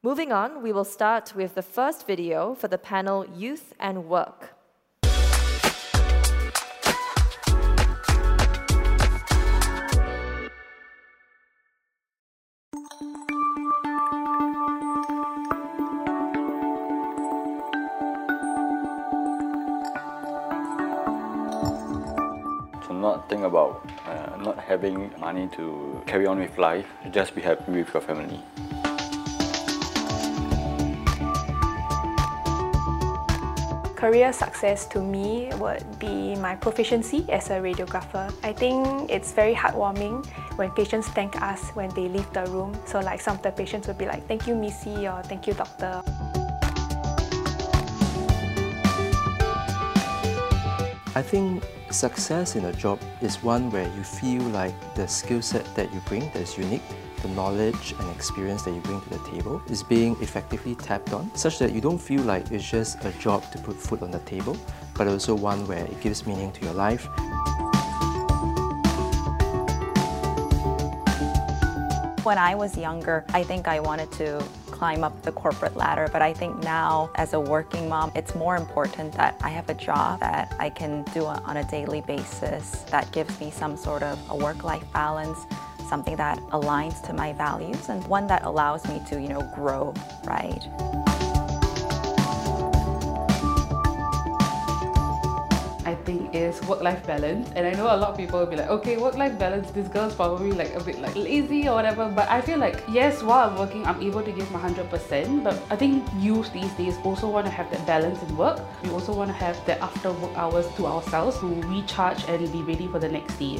Moving on, we will start with the first video for the panel Youth and Work. Not think about uh, not having money to carry on with life, just be happy with your family. Career success to me would be my proficiency as a radiographer. I think it's very heartwarming when patients thank us when they leave the room. So like some of the patients would be like, thank you Missy or thank you doctor. I think success in a job is one where you feel like the skill set that you bring that is unique the knowledge and experience that you bring to the table is being effectively tapped on, such that you don't feel like it's just a job to put food on the table, but also one where it gives meaning to your life. When I was younger, I think I wanted to climb up the corporate ladder, but I think now as a working mom, it's more important that I have a job that I can do on a daily basis that gives me some sort of a work-life balance something that aligns to my values and one that allows me to, you know, grow, right? I think is work-life balance and I know a lot of people will be like okay work-life balance this girl's probably like a bit like lazy or whatever but I feel like yes while I'm working I'm able to give my 100% but I think youth these days also want to have that balance in work we also want to have the after work hours to ourselves to recharge and be ready for the next day.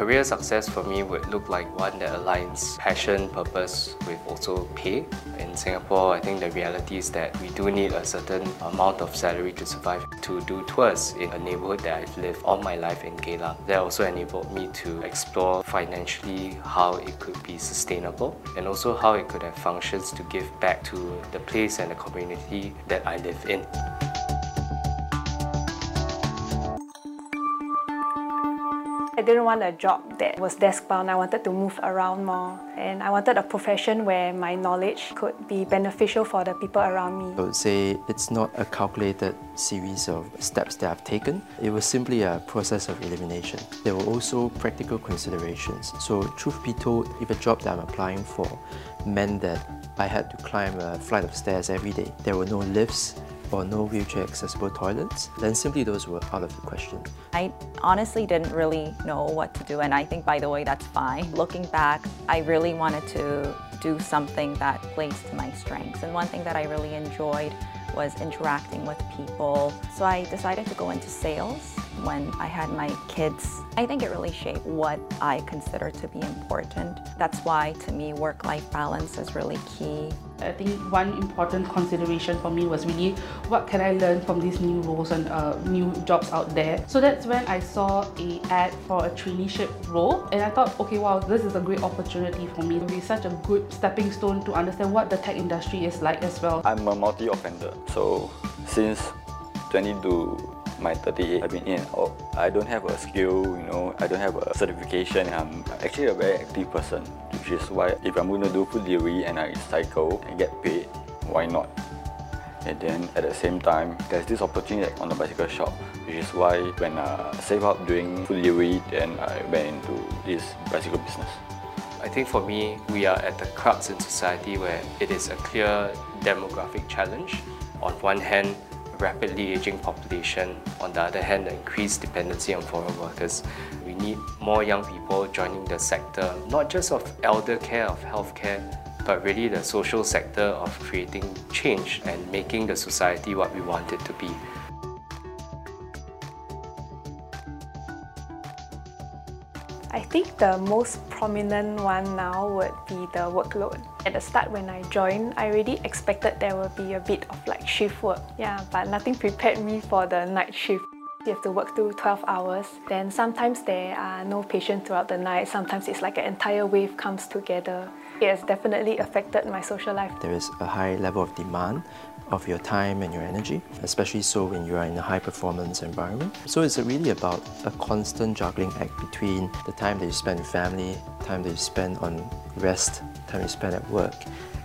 Career success for me would look like one that aligns passion, purpose with also pay. In Singapore, I think the reality is that we do need a certain amount of salary to survive. To do tours in a neighborhood that I've lived all my life in Geylang, that also enabled me to explore financially how it could be sustainable and also how it could have functions to give back to the place and the community that I live in. I didn't want a job that was desk bound. I wanted to move around more and I wanted a profession where my knowledge could be beneficial for the people around me. I would say it's not a calculated series of steps that I've taken. It was simply a process of elimination. There were also practical considerations. So truth be told, if a job that I'm applying for meant that I had to climb a flight of stairs every day, there were no lifts, or no wheelchair accessible toilets, then simply those were out of the question. I honestly didn't really know what to do and I think by the way that's fine. Looking back, I really wanted to do something that plays to my strengths and one thing that I really enjoyed was interacting with people. So I decided to go into sales when I had my kids. I think it really shaped what I consider to be important. That's why to me work-life balance is really key. I think one important consideration for me was really what can I learn from these new roles and uh, new jobs out there. So that's when I saw a ad for a traineeship role and I thought, okay, wow, this is a great opportunity for me. It will be such a good stepping stone to understand what the tech industry is like as well. I'm a multi-offender, so since 22 my 38 I've been in out. I don't have a skill, you know, I don't have a certification. I'm actually a very active person, which is why if I'm going to do food delivery and I cycle and get paid, why not? And then at the same time, there's this opportunity on the bicycle shop, which is why when I save up doing food delivery, then I went into this bicycle business. I think for me, we are at the crux in society where it is a clear demographic challenge. On one hand, rapidly aging population. On the other hand, the increased dependency on foreign workers. We need more young people joining the sector, not just of elder care, of healthcare, but really the social sector of creating change and making the society what we want it to be. I think the most prominent one now would be the workload. At the start when I joined, I already expected there would be a bit of like shift work. Yeah, but nothing prepared me for the night shift. You have to work through 12 hours. Then sometimes there are no patients throughout the night. Sometimes it's like an entire wave comes together. It has definitely affected my social life. There is a high level of demand of your time and your energy, especially so when you are in a high performance environment. So it's really about a constant juggling act between the time that you spend with family, time that you spend on rest, time you spend at work,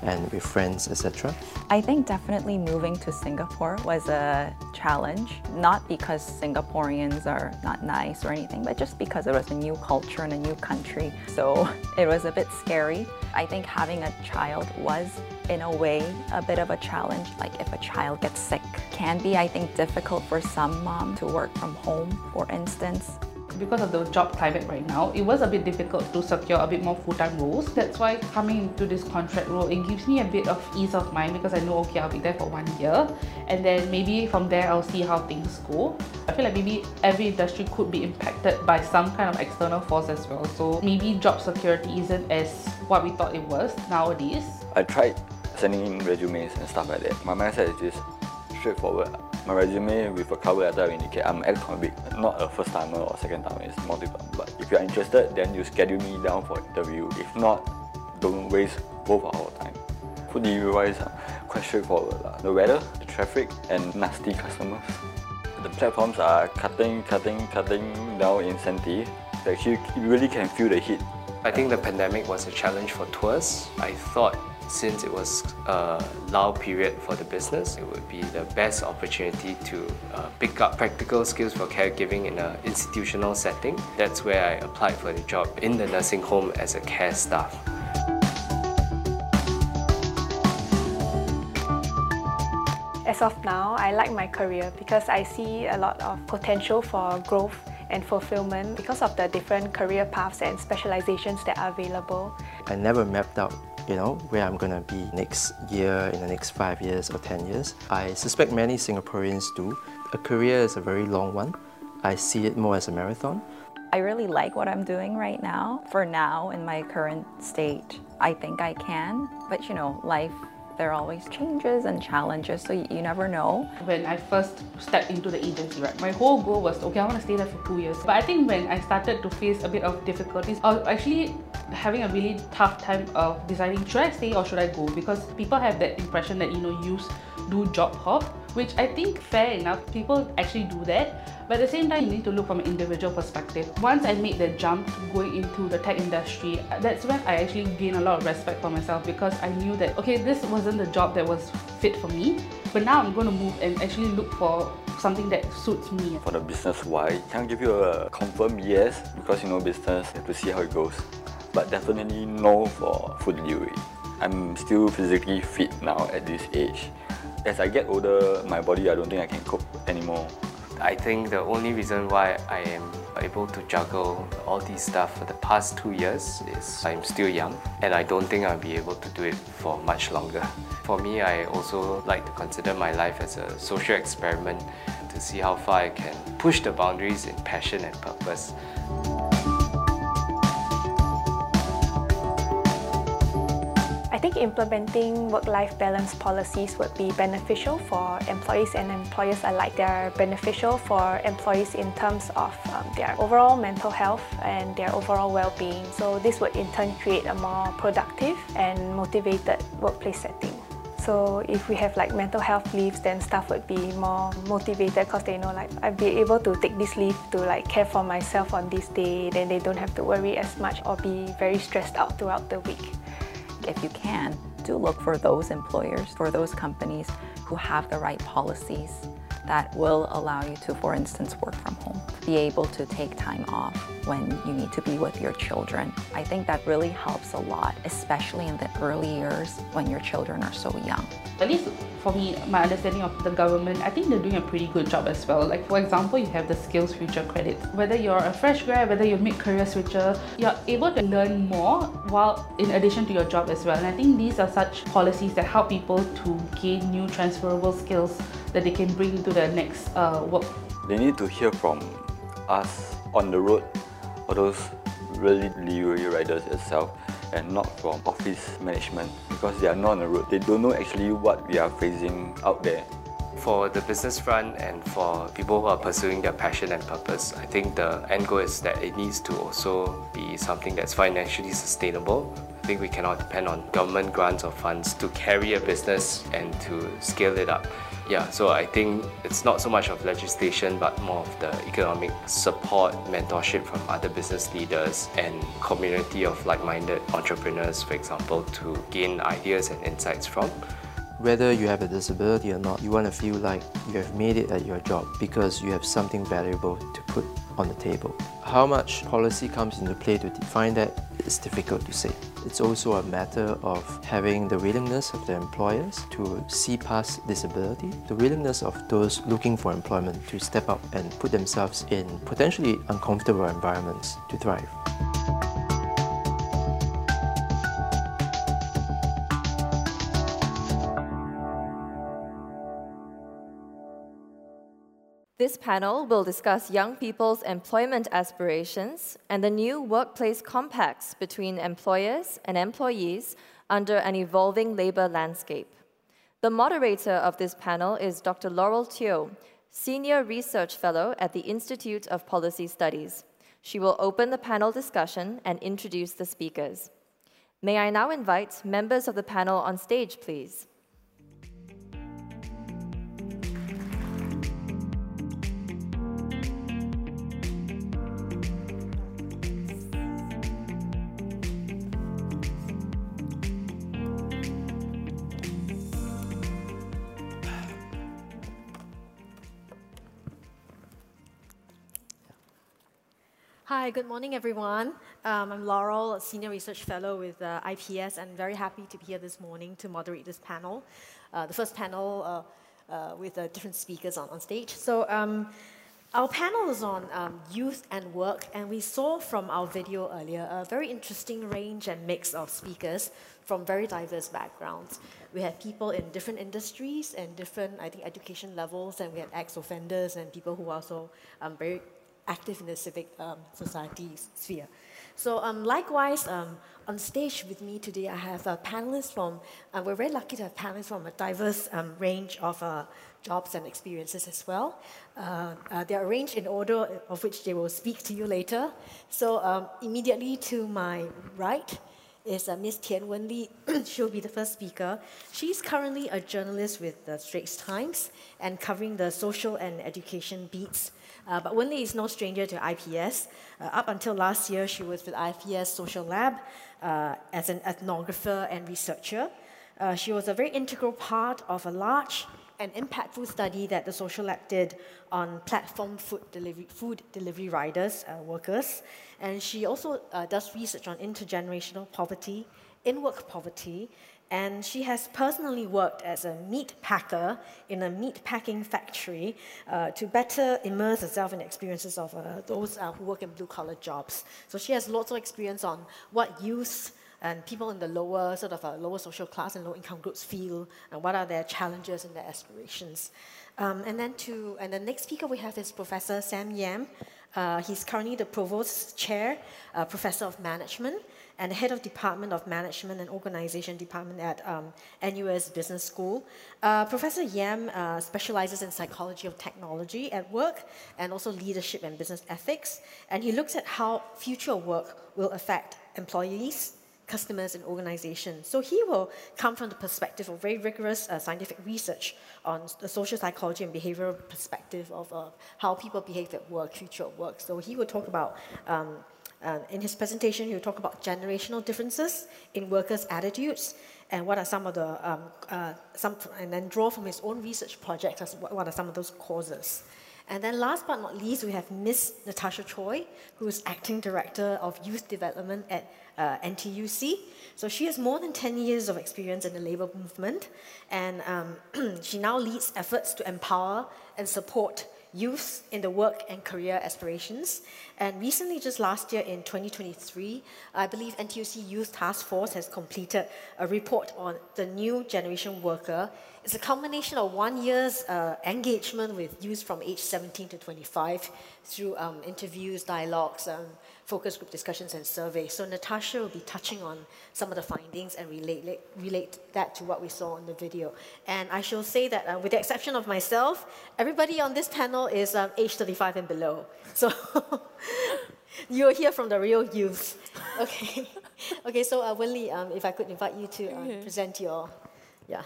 and with friends, etc. I think definitely moving to Singapore was a challenge, not because Singaporeans are not nice or anything, but just because it was a new culture and a new country. So it was a bit scary. I think having a child was, in a way, a bit of a challenge. Like if a child gets sick, can be, I think, difficult for some mom to work from home, for instance because of the job climate right now, it was a bit difficult to secure a bit more full-time roles. That's why coming into this contract role, it gives me a bit of ease of mind because I know, okay, I'll be there for one year. And then maybe from there, I'll see how things go. I feel like maybe every industry could be impacted by some kind of external force as well. So maybe job security isn't as what we thought it was nowadays. I tried sending in resumes and stuff like that. My mindset is just straightforward. My resume with a cover letter indicate I'm ex-convict, not a first timer or second timer, it's multiple. But if you're interested, then you schedule me down for interview. If not, don't waste both our time. Food delivery wise, uh, quite straightforward. Uh, the weather, the traffic, and nasty customers. The platforms are cutting, cutting, cutting down incentive. Actually, you really can feel the heat. I think the pandemic was a challenge for tours. I thought since it was a lull period for the business, it would be the best opportunity to uh, pick up practical skills for caregiving in an institutional setting. That's where I applied for the job in the nursing home as a care staff. As of now, I like my career because I see a lot of potential for growth and fulfillment because of the different career paths and specializations that are available. I never mapped out you know, where I'm to be next year, in the next five years or 10 years. I suspect many Singaporeans do. A career is a very long one. I see it more as a marathon. I really like what I'm doing right now. For now, in my current state, I think I can. But you know, life there are always changes and challenges, so you, never know. When I first stepped into the agency, right, my whole goal was, okay, I want to stay there for two years. But I think when I started to face a bit of difficulties, I was actually having a really tough time of deciding, should I stay or should I go? Because people have that impression that, you know, you do job hop, which I think fair enough, people actually do that. But at the same time, you need to look from an individual perspective. Once I made the jump going into the tech industry, that's when I actually gained a lot of respect for myself because I knew that, okay, this wasn't the job that was fit for me, but now I'm going to move and actually look for something that suits me. For the business why, can't give you a confirm yes because you know business, you have to see how it goes. But definitely no for food delivery. I'm still physically fit now at this age. As I get older, my body, I don't think I can cope anymore. I think the only reason why I am able to juggle all these stuff for the past two years is I'm still young and I don't think I'll be able to do it for much longer. For me, I also like to consider my life as a social experiment to see how far I can push the boundaries in passion and purpose. Think implementing work-life balance policies would be beneficial for employees and employers alike. They're beneficial for employees in terms of um, their overall mental health and their overall well-being. So this would in turn create a more productive and motivated workplace setting. So if we have like mental health leaves, then staff would be more motivated because they know like I'd be able to take this leave to like care for myself on this day. Then they don't have to worry as much or be very stressed out throughout the week if you can, do look for those employers, for those companies who have the right policies that will allow you to, for instance, work from home, be able to take time off when you need to be with your children. I think that really helps a lot, especially in the early years when your children are so young. At least for me, my understanding of the government, I think they're doing a pretty good job as well. Like for example, you have the SkillsFuture credit. Whether you're a fresh grad, whether you're mid-career switcher, you're able to learn more while in addition to your job as well. And I think these are such policies that help people to gain new transferable skills that they can bring to the next uh, work. They need to hear from us on the road, or those really delivery riders itself, and not from office management because they are not on the road. They don't know actually what we are facing out there. For the business front and for people who are pursuing their passion and purpose, I think the end goal is that it needs to also be something that's financially sustainable. I think we cannot depend on government grants or funds to carry a business and to scale it up. Yeah, so I think it's not so much of legislation but more of the economic support, mentorship from other business leaders and community of like-minded entrepreneurs, for example, to gain ideas and insights from. Whether you have a disability or not, you want to feel like you have made it at your job because you have something valuable to put on the table. How much policy comes into play to define that is difficult to say. It's also a matter of having the willingness of the employers to see past disability, the willingness of those looking for employment to step up and put themselves in potentially uncomfortable environments to thrive. This panel will discuss young people's employment aspirations and the new workplace compacts between employers and employees under an evolving labor landscape. The moderator of this panel is Dr. Laurel Teo, Senior Research Fellow at the Institute of Policy Studies. She will open the panel discussion and introduce the speakers. May I now invite members of the panel on stage, please? Hi, good morning, everyone. Um, I'm Laurel, a Senior Research Fellow with uh, IPS, and very happy to be here this morning to moderate this panel, uh, the first panel uh, uh with uh, different speakers on, on stage. So, um, our panel is on um, youth and work, and we saw from our video earlier a very interesting range and mix of speakers from very diverse backgrounds. We had people in different industries and different, I think, education levels, and we had ex-offenders and people who are also um, very active in the civic um, society sphere. So um, likewise, um, on stage with me today, I have uh, panelists from, uh, we're very lucky to have panelists from a diverse um, range of uh, jobs and experiences as well. Uh, uh, they are arranged in order of which they will speak to you later. So um, immediately to my right is uh, Ms. Tian Wen Li. She'll be the first speaker. She's currently a journalist with the Straits Times and covering the social and education beats uh, but Wen Li is no stranger to IPS. Uh, up until last year, she was with IPS Social Lab uh, as an ethnographer and researcher. Uh, she was a very integral part of a large and impactful study that the Social Lab did on platform food delivery, food delivery riders, uh, workers. And she also uh, does research on intergenerational poverty, in work poverty, and she has personally worked as a meat packer in a meat packing factory uh, to better immerse herself in experiences of uh, those uh, who work in blue collar jobs. So she has lots of experience on what youth and people in the lower, sort of uh, lower social class and low income groups feel and what are their challenges and their aspirations. Um, and then to, and the next speaker we have is Professor Sam Yam. Uh, he's currently the Provost Chair, uh, Professor of Management and head of Department of Management and Organization Department at um, NUS Business School. Uh, Professor Yam uh, specializes in psychology of technology at work and also leadership and business ethics. And he looks at how future work will affect employees, customers and organizations. So he will come from the perspective of very rigorous uh, scientific research on the social psychology and behavioral perspective of uh, how people behave at work, future work. So he will talk about um, uh, in his presentation, he'll talk about generational differences in workers' attitudes and what are some of the, um, uh, some, and then draw from his own research project as what, what are some of those causes. And then last but not least, we have Miss Natasha Choi, who is Acting Director of Youth Development at uh, NTUC. So she has more than 10 years of experience in the labor movement, and um, she now leads efforts to empower and support youth in the work and career aspirations. And recently, just last year in 2023, I believe NTUC Youth Task Force has completed a report on the new generation worker it's a combination of one year's uh, engagement with youth from age 17 to 25 through um, interviews, dialogues, um, focus group discussions, and surveys. So Natasha will be touching on some of the findings and relate, relate that to what we saw in the video. And I shall say that, uh, with the exception of myself, everybody on this panel is um, age 35 and below. So you'll hear from the real youth. Okay. okay, so uh, Wenli, um, if I could invite you to uh, okay. present your, yeah.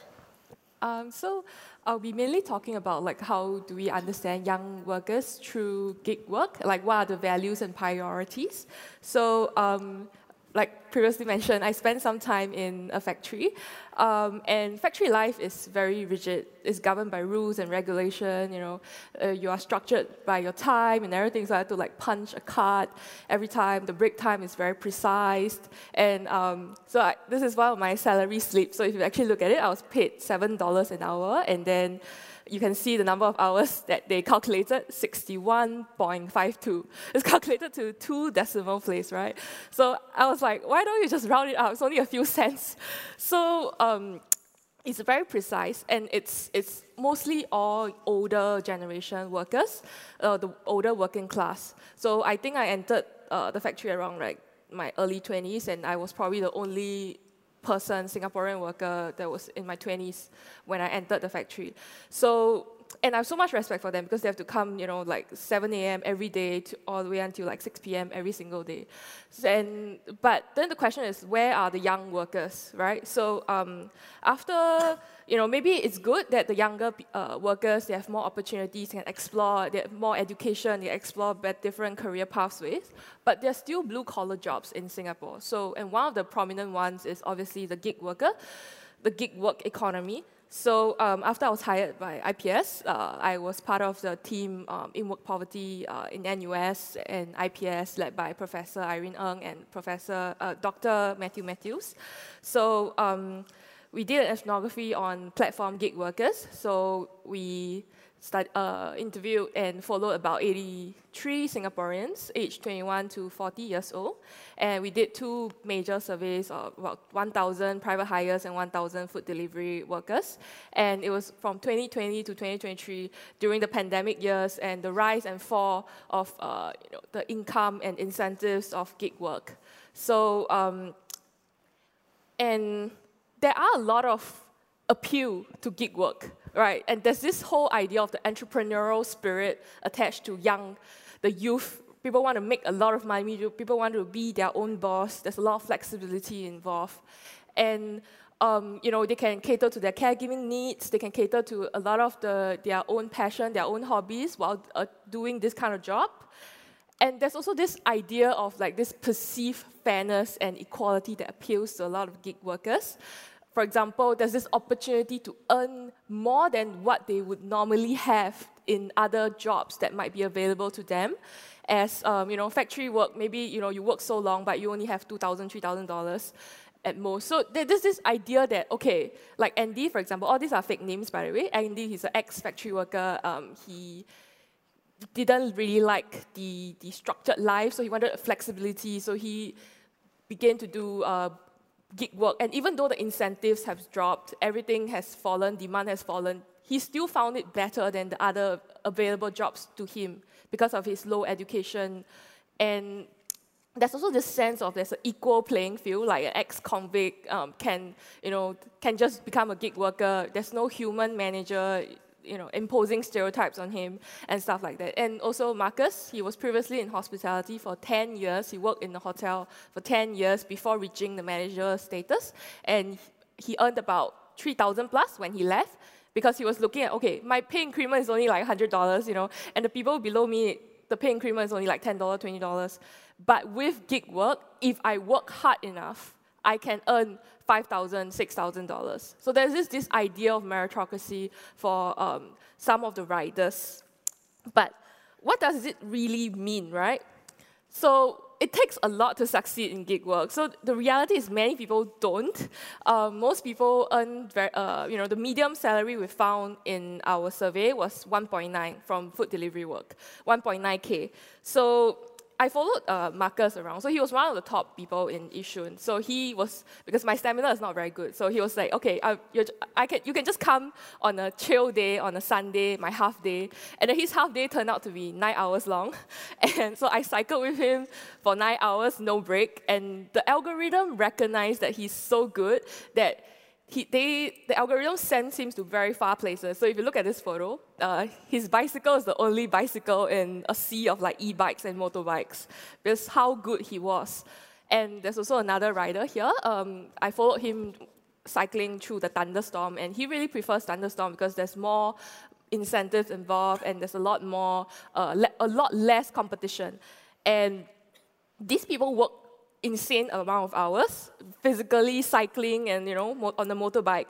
Um, so I'll be mainly talking about like how do we understand young workers through gig work, like what are the values and priorities. So um, like previously mentioned, I spent some time in a factory, um, and factory life is very rigid. It's governed by rules and regulation. You know, uh, you are structured by your time and everything. So I have to like punch a card every time. The break time is very precise, and um, so I, this is one of my salary slips. So if you actually look at it, I was paid seven dollars an hour, and then you can see the number of hours that they calculated 61.52. It's calculated to two decimal place, right? So I was like, why don't you just round it up? It's only a few cents. So um, it's very precise and it's, it's mostly all older generation workers, uh, the older working class. So I think I entered uh, the factory around like my early 20s and I was probably the only person, Singaporean worker that was in my 20s when I entered the factory. So, and I have so much respect for them because they have to come, you know, like 7 a.m. every day to all the way until like 6 p.m. every single day. And, but then the question is, where are the young workers, right? So um, after you know, maybe it's good that the younger uh, workers, they have more opportunities, can explore, they have more education, they explore different career pathways, but there's still blue collar jobs in Singapore. So, and one of the prominent ones is obviously the gig worker, the gig work economy. So um, after I was hired by IPS, uh, I was part of the team um, in work poverty uh, in NUS and IPS led by Professor Irene Ng and Professor uh, Dr. Matthew Matthews. So um, we did an ethnography on platform gig workers. So we start, uh, interviewed and followed about 83 Singaporeans aged 21 to 40 years old. And we did two major surveys of about 1,000 private hires and 1,000 food delivery workers. And it was from 2020 to 2023 during the pandemic years and the rise and fall of uh, you know, the income and incentives of gig work. So, um, and there are a lot of appeal to gig work, right? And there's this whole idea of the entrepreneurial spirit attached to young, the youth. People want to make a lot of money. People want to be their own boss. There's a lot of flexibility involved, and um, you know they can cater to their caregiving needs. They can cater to a lot of the their own passion, their own hobbies while uh, doing this kind of job. And there's also this idea of like this perceived fairness and equality that appeals to a lot of gig workers. For example, there's this opportunity to earn more than what they would normally have in other jobs that might be available to them. As um, you know, factory work, maybe you know you work so long, but you only have two thousand, three thousand dollars at most. So there's this idea that okay, like Andy, for example, all these are fake names by the way. Andy, he's an ex-factory worker. Um, he didn't really like the, the structured life, so he wanted flexibility. So he began to do uh, gig work. And even though the incentives have dropped, everything has fallen, demand has fallen, he still found it better than the other available jobs to him because of his low education. And there's also this sense of there's an equal playing field, like an ex-convict um, can, you know, can just become a gig worker. There's no human manager you know, imposing stereotypes on him and stuff like that. And also Marcus, he was previously in hospitality for 10 years. He worked in the hotel for 10 years before reaching the manager status. And he earned about 3,000 plus when he left because he was looking at, okay, my pay increment is only like $100, you know, and the people below me, the pay increment is only like $10, $20. But with gig work, if I work hard enough, I can earn $5,000, $6,000. So there's this, this idea of meritocracy for um, some of the riders. But what does it really mean, right? So it takes a lot to succeed in gig work. So the reality is many people don't. Um, most people earn, very, uh, you know, the medium salary we found in our survey was 1.9 from food delivery work, 1.9K. So I followed uh, Marcus around. So he was one of the top people in Yishun. So he was, because my stamina is not very good. So he was like, okay, I, I can, you can just come on a chill day, on a Sunday, my half day. And then his half day turned out to be nine hours long. And so I cycled with him for nine hours, no break. And the algorithm recognized that he's so good that he, they, the algorithm sends him to very far places. So if you look at this photo, uh, his bicycle is the only bicycle in a sea of like e-bikes and motorbikes. That's how good he was. And there's also another rider here. Um, I followed him cycling through the thunderstorm, and he really prefers thunderstorm because there's more incentives involved and there's a lot more, uh, a lot less competition. And these people work insane amount of hours physically cycling and you know on the motorbike.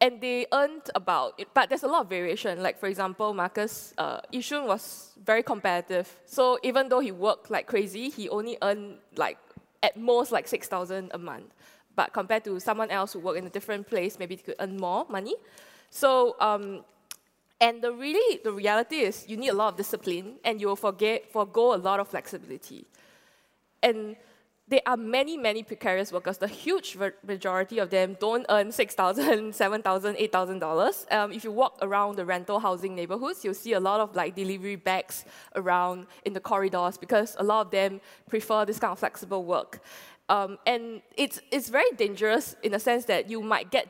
And they earned about but there's a lot of variation. Like for example marcus uh, Yishun was very competitive. So even though he worked like crazy he only earned like at most like 6000 a month. But compared to someone else who worked in a different place maybe he could earn more money. So um, and the really the reality is you need a lot of discipline and you will forget forego a lot of flexibility. And there are many, many precarious workers. The huge majority of them don't earn $6,000, $7,000, $8,000. Um, if you walk around the rental housing neighborhoods, you'll see a lot of like delivery bags around in the corridors because a lot of them prefer this kind of flexible work. Um, and it's, it's very dangerous in the sense that you might get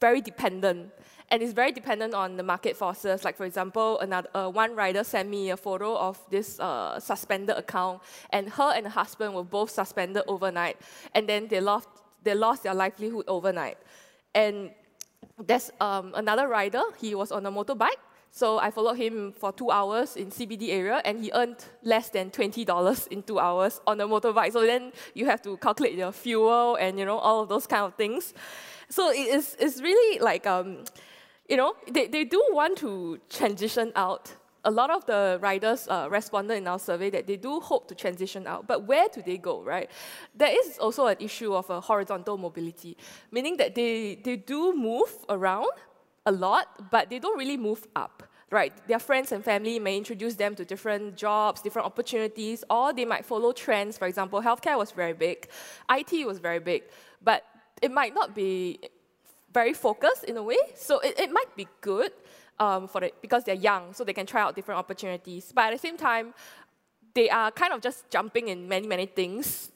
very dependent and it's very dependent on the market forces. Like for example, another uh, one rider sent me a photo of this uh, suspended account, and her and her husband were both suspended overnight, and then they lost they lost their livelihood overnight. And there's um, another rider. He was on a motorbike. So I followed him for two hours in CBD area, and he earned less than twenty dollars in two hours on a motorbike. So then you have to calculate your fuel and you know all of those kind of things. So it is it's really like um, you know, they, they do want to transition out. A lot of the riders uh, responded in our survey that they do hope to transition out, but where do they go, right? There is also an issue of a horizontal mobility, meaning that they, they do move around a lot, but they don't really move up right? Their friends and family may introduce them to different jobs, different opportunities, or they might follow trends. For example, healthcare was very big, IT was very big, but it might not be very focused in a way. So it, it might be good um, for the, because they're young, so they can try out different opportunities. But at the same time, they are kind of just jumping in many, many things.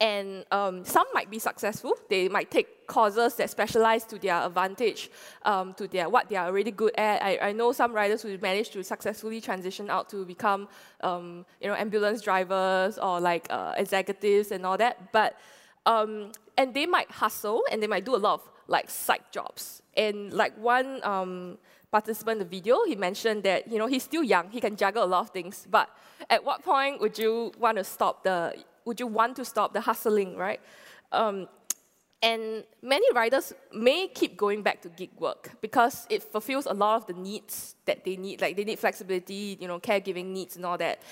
And um, some might be successful. They might take courses that specialize to their advantage, um, to their what they are really good at. I, I know some riders who managed to successfully transition out to become, um, you know, ambulance drivers or like uh, executives and all that. But um, and they might hustle and they might do a lot of like side jobs. And like one um, participant in the video, he mentioned that you know he's still young, he can juggle a lot of things. But at what point would you want to stop the? Would you want to stop the hustling, right? Um, and many riders may keep going back to gig work because it fulfills a lot of the needs that they need. Like they need flexibility, you know, caregiving needs and all that.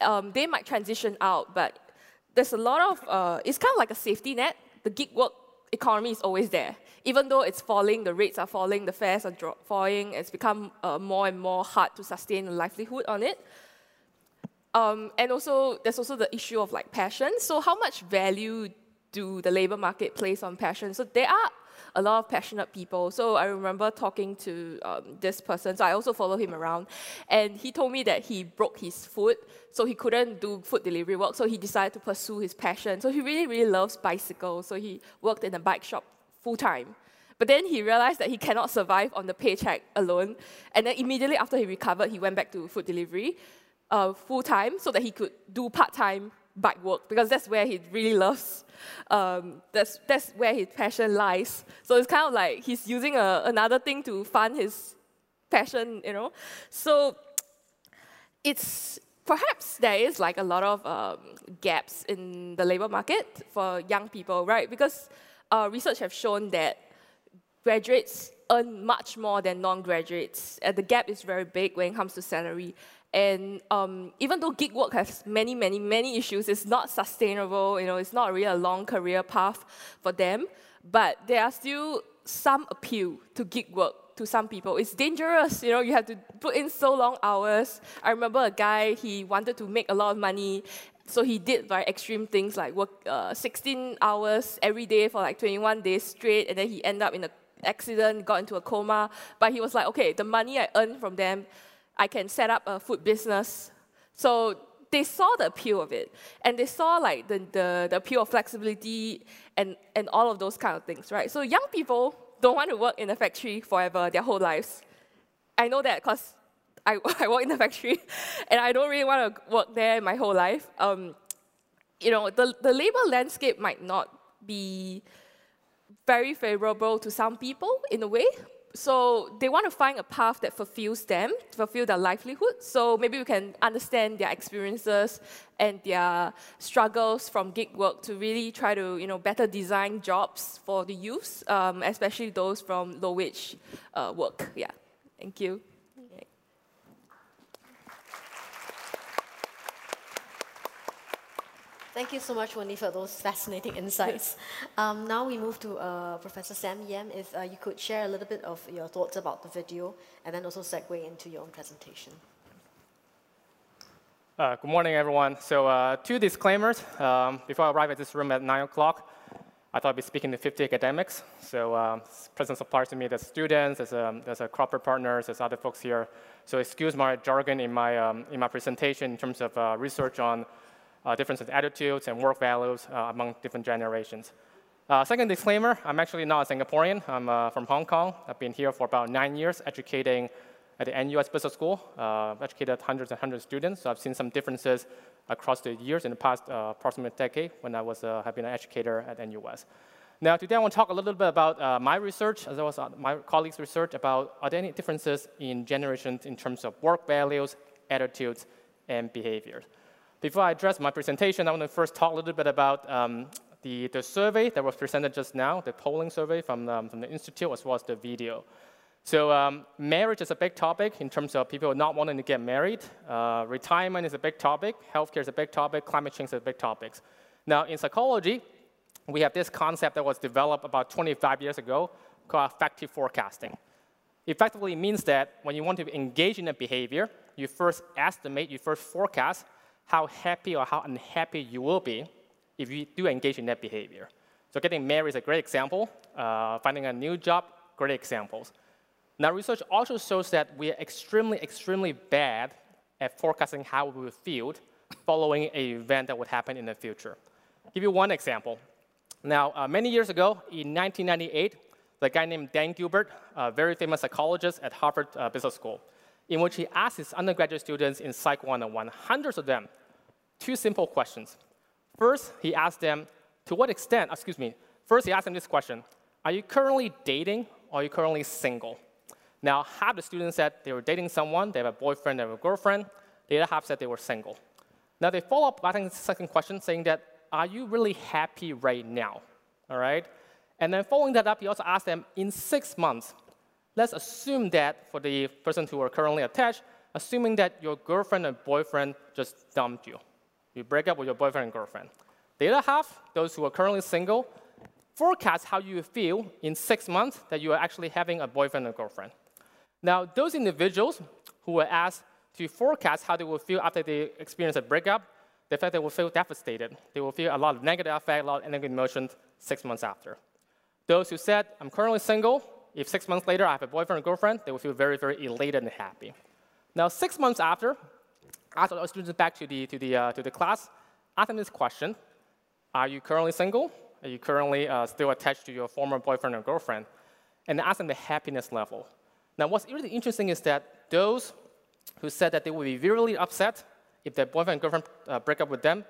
Um, they might transition out, but there's a lot of, uh, it's kind of like a safety net. The gig work economy is always there. Even though it's falling, the rates are falling, the fares are falling, it's become uh, more and more hard to sustain a livelihood on it. Um, and also, there's also the issue of like passion. So how much value do the labor market place on passion? So there are a lot of passionate people. So I remember talking to um, this person. So I also follow him around, and he told me that he broke his foot, so he couldn't do food delivery work. So he decided to pursue his passion. So he really, really loves bicycles. So he worked in a bike shop full time. But then he realized that he cannot survive on the paycheck alone. And then immediately after he recovered, he went back to food delivery uh, full time so that he could do part time bike work because that's where he really loves. Um, that's that's where his passion lies. So it's kind of like he's using a, another thing to fund his passion, you know. So it's perhaps there is like a lot of um, gaps in the labor market for young people, right? Because uh, research have shown that graduates earn much more than non-graduates. Uh, the gap is very big when it comes to salary. And um, even though gig work has many, many, many issues, it's not sustainable. You know, it's not really a long career path for them. But there are still some appeal to gig work to some people. It's dangerous, you know, you have to put in so long hours. I remember a guy, he wanted to make a lot of money, so he did very extreme things like work uh, 16 hours every day for like 21 days straight, and then he ended up in an accident, got into a coma. But he was like, okay, the money I earn from them, I can set up a food business. So they saw the appeal of it, and they saw like the, the, the appeal of flexibility and, and all of those kind of things, right? So young people don't want to work in a factory forever, their whole lives. I know that because I, I work in a factory, and I don't really want to work there my whole life. Um, you know, the, the labor landscape might not be very favorable to some people in a way. So they want to find a path that fulfills them, fulfill their livelihood. So maybe we can understand their experiences and their struggles from gig work to really try to, you know, better design jobs for the youths, um, especially those from low wage uh, work. Yeah. Thank you. Thank you so much, Wendy, for those fascinating insights. Um, now we move to uh, Professor Sam Yam. If uh, you could share a little bit of your thoughts about the video and then also segue into your own presentation. Uh, good morning, everyone. So uh, two disclaimers. Um, before I arrive at this room at 9 o'clock, I thought I'd be speaking to 50 academics. So um, presence applies to me as students, as a, as a corporate partners, as other folks here. So excuse my jargon in my, um, in my presentation in terms of uh, research on uh, differences in attitudes and work values uh, among different generations. Uh, second disclaimer, I'm actually not a Singaporean. I'm uh, from Hong Kong. I've been here for about nine years educating at the NUS Business School, uh, educated hundreds and hundreds of students. So I've seen some differences across the years in the past uh, approximate decade when I was have been an educator at NUS. Now, today I want to talk a little bit about my research, as well as my colleagues' research about are there any differences in generations in terms of work values, attitudes, and behaviors. Before I address my presentation, I want to first talk a little bit about um, the, the survey that was presented just now, the polling survey from, um, from the Institute, as well as the video. So um, marriage is a big topic in terms of people not wanting to get married. Uh, retirement is a big topic. Healthcare is a big topic. Climate change is a big topic. Now, in psychology, we have this concept that was developed about 25 years ago called affective forecasting. Effectively means that when you want to engage in a behavior, you first estimate, you first forecast how happy or how unhappy you will be if you do engage in that behavior. So getting married is a great example. Uh, finding a new job, great examples. Now, research also shows that we are extremely, extremely bad at forecasting how we will feel following an event that would happen in the future. I'll give you one example. Now, uh, many years ago, in 1998, the guy named Dan Gilbert, a very famous psychologist at Harvard uh, Business School, in which he asked his undergraduate students in Psych 101, hundreds of them, two simple questions. First, he asked them, to what extent, excuse me, first he asked them this question, are you currently dating or are you currently single? Now, half the students said they were dating someone, they have a boyfriend, they have a girlfriend. The other half said they were single. Now, they follow up, think, the second question, saying that, are you really happy right now? All right? And then following that up, he also asked them, in six months, let's assume that for the person who are currently attached, assuming that your girlfriend and boyfriend just dumped you. You break up with your boyfriend and girlfriend. The other half, those who are currently single, forecast how you feel in six months that you are actually having a boyfriend or girlfriend. Now, those individuals who were asked to forecast how they will feel after they experience a breakup, the fact they will feel devastated. They will feel a lot of negative affect, a lot of negative emotions six months after. Those who said, I'm currently single, if six months later I have a boyfriend or girlfriend, they will feel very, very elated and happy. Now, six months after, I asked our students back to the, to the, uh, to the class, ask them this question Are you currently single? Are you currently uh, still attached to your former boyfriend or girlfriend? And ask them the happiness level. Now, what's really interesting is that those who said that they would be really upset if their boyfriend and girlfriend uh, break up with them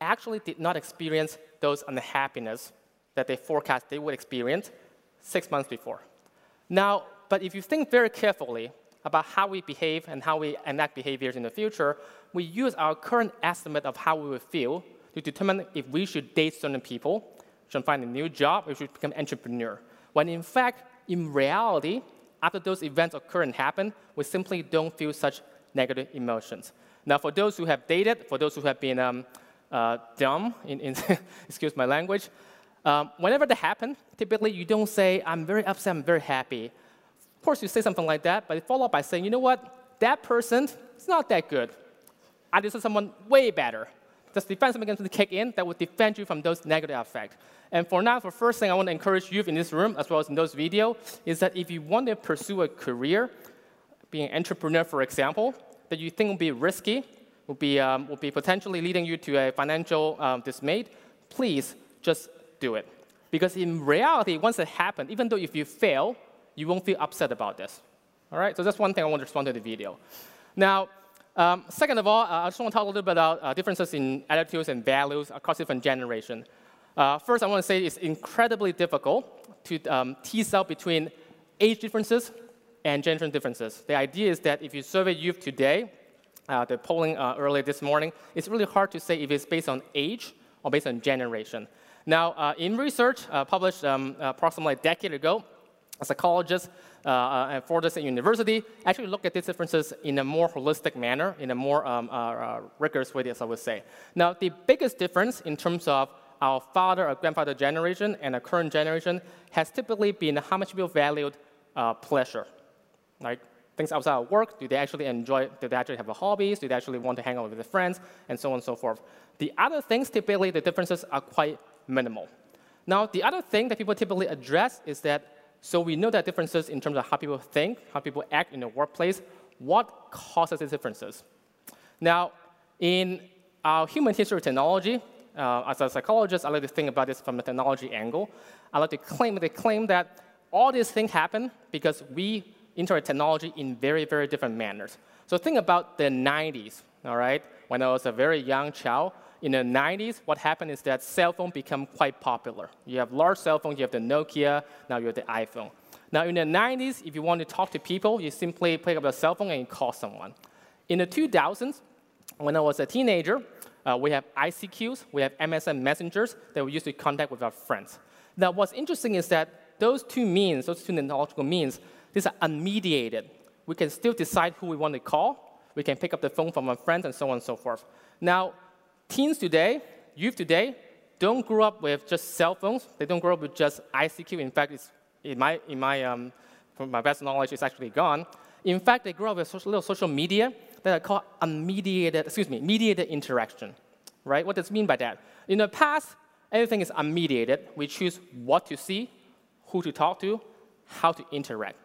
actually did not experience those unhappiness that they forecast they would experience six months before. Now, but if you think very carefully about how we behave and how we enact behaviors in the future, we use our current estimate of how we will feel to determine if we should date certain people, should find a new job, or should become entrepreneur. When in fact, in reality, after those events occur and happen, we simply don't feel such negative emotions. Now, for those who have dated, for those who have been um, uh, dumb, in, in excuse my language, um, whenever that happens, typically you don't say, I'm very upset, I'm very happy Of course, you say something like that, but you follow up by saying, you know what, that person is not that good. I deserve someone way better. This defense mechanism to kick in that will defend you from those negative effects. And for now, the first thing I want to encourage you in this room, as well as in those videos, is that if you want to pursue a career, being an entrepreneur, for example, that you think will be risky, will be, um, will be potentially leading you to a financial um, dismay, please just do it. Because in reality, once it happens, even though if you fail, you won't feel upset about this. All right, so that's one thing I want to respond to the video. Now, um, second of all, uh, I just want to talk a little bit about uh, differences in attitudes and values across different generations. Uh, first, I want to say it's incredibly difficult to um, tease out between age differences and generation differences. The idea is that if you survey youth today, uh, the polling uh, earlier this morning, it's really hard to say if it's based on age or based on generation. Now, uh, in research uh, published um, approximately a decade ago, a psychologist uh, at Fordham University actually looked at these differences in a more holistic manner, in a more um, uh, rigorous way, as I would say. Now, the biggest difference in terms of our father or grandfather generation and the current generation has typically been how much people valued uh, pleasure. Like things outside of work, do they actually enjoy, do they actually have a hobbies, do they actually want to hang out with their friends, and so on and so forth. The other things, typically the differences are quite minimal. Now, the other thing that people typically address is that, so we know that differences in terms of how people think, how people act in the workplace, what causes these differences? Now, in our human history of technology, uh, as a psychologist, I like to think about this from a technology angle. I like to claim, they claim that all these things happen because we interact technology in very, very different manners. So think about the 90s, all right? When I was a very young child, in the 90s, what happened is that cell phone became quite popular. You have large cell phones, you have the Nokia, now you have the iPhone. Now in the 90s, if you want to talk to people, you simply pick up the cell phone and you call someone. In the 2000s, when I was a teenager, uh, we have ICQs, we have MSN messengers that we used to contact with our friends. Now, what's interesting is that those two means, those two technological means, these are unmediated. We can still decide who we want to call. We can pick up the phone from our friends and so on and so forth. Now, teens today, youth today, don't grow up with just cell phones. They don't grow up with just ICQ. In fact, it's, in my, in my, um, from my best knowledge, it's actually gone. In fact, they grow up with social, little social media that are called unmediated, excuse me, mediated interaction, right? What does it mean by that? In the past, everything is unmediated. We choose what to see, who to talk to, how to interact.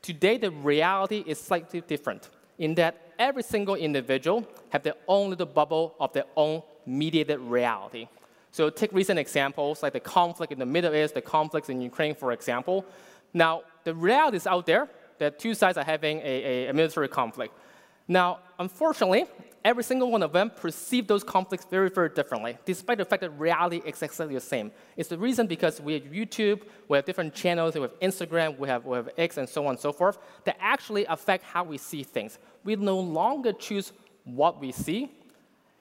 Today, the reality is slightly different in that every single individual have their own little bubble of their own mediated reality. So take recent examples like the conflict in the Middle East, the conflicts in Ukraine, for example. Now, the reality is out there that two sides are having a, a, a military conflict. Now, unfortunately, every single one of them perceive those conflicts very, very differently, despite the fact that reality is exactly the same. It's the reason because we have YouTube, we have different channels, we have Instagram, we have, we have X, and so on and so forth, that actually affect how we see things. We no longer choose what we see.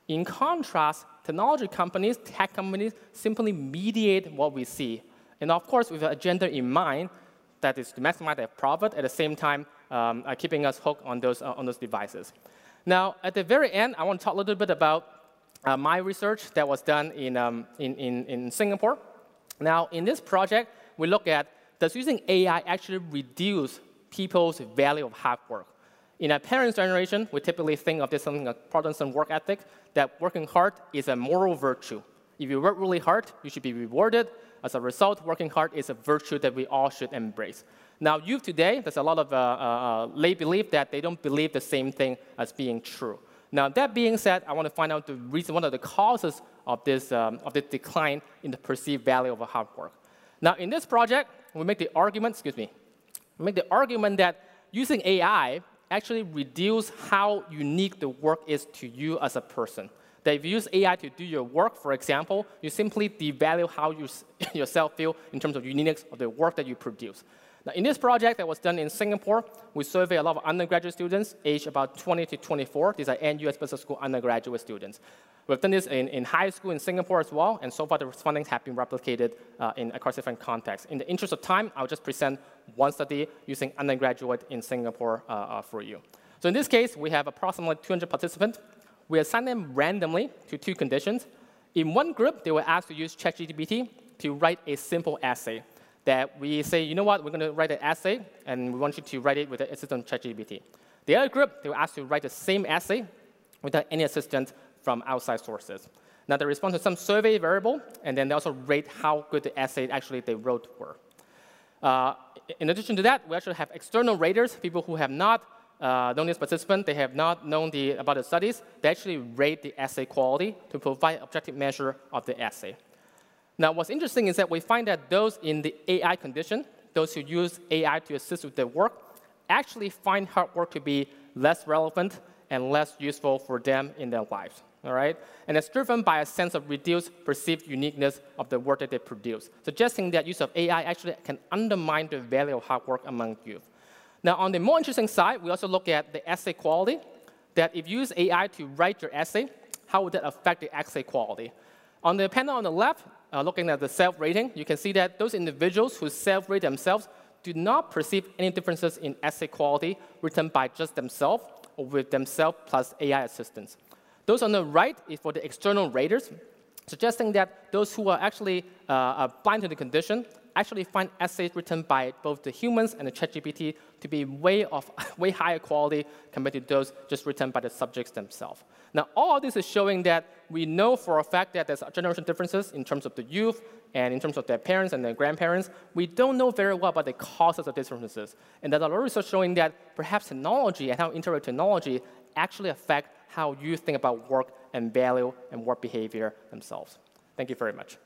In contrast, technology companies, tech companies, simply mediate what we see. And of course, with an agenda in mind, that is to maximize their profit, at the same time, um, keeping us hooked on those, uh, on those devices. Now, at the very end, I want to talk a little bit about uh, my research that was done in, um, in, in, in Singapore. Now, in this project, we look at does using AI actually reduce people's value of hard work? In our parents' generation, we typically think of this as something like Protestant work ethic, that working hard is a moral virtue. If you work really hard, you should be rewarded. As a result, working hard is a virtue that we all should embrace. Now, youth today, there's a lot of uh, uh, lay belief that they don't believe the same thing as being true. Now, that being said, I want to find out the reason, one of the causes of this, um, of the decline in the perceived value of hard work. Now, in this project, we make the argument, excuse me, we make the argument that using AI actually reduce how unique the work is to you as a person. That if you use AI to do your work, for example, you simply devalue how you yourself feel in terms of uniqueness of the work that you produce. Now, in this project that was done in Singapore, we surveyed a lot of undergraduate students aged about 20 to 24. These are NUS Business School undergraduate students. We've done this in, in high school in Singapore as well, and so far the findings have been replicated uh, in across different contexts. In the interest of time, I'll just present one study using undergraduate in Singapore uh, uh, for you. So in this case, we have approximately 200 participants. We assign them randomly to two conditions. In one group, they were asked to use ChatGPT to write a simple essay. That we say, you know what, we're going to write an essay, and we want you to write it with the assistant ChatGPT. The other group, they were asked to write the same essay without any assistance from outside sources. Now they respond to some survey variable, and then they also rate how good the essay actually they wrote were. Uh, in addition to that, we actually have external raters, people who have not uh, known this participant, they have not known the, about the studies, they actually rate the essay quality to provide objective measure of the essay. Now, what's interesting is that we find that those in the AI condition, those who use AI to assist with their work, actually find hard work to be less relevant and less useful for them in their lives. All right? And it's driven by a sense of reduced perceived uniqueness of the work that they produce, suggesting that use of AI actually can undermine the value of hard work among youth. Now, on the more interesting side, we also look at the essay quality, that if you use AI to write your essay, how would that affect the essay quality? On the panel on the left, uh, looking at the self-rating, you can see that those individuals who self-rate themselves do not perceive any differences in essay quality written by just themselves or with themselves plus AI assistance. Those on the right is for the external raters, suggesting that those who are actually uh, blind to the condition actually find essays written by both the humans and the ChatGPT to be way of way higher quality compared to those just written by the subjects themselves. Now, all of this is showing that we know for a fact that there's generation differences in terms of the youth and in terms of their parents and their grandparents. We don't know very well about the causes of differences. And there's a lot of research showing that perhaps technology and how interact technology actually affect how you think about work and value and work behavior themselves. Thank you very much.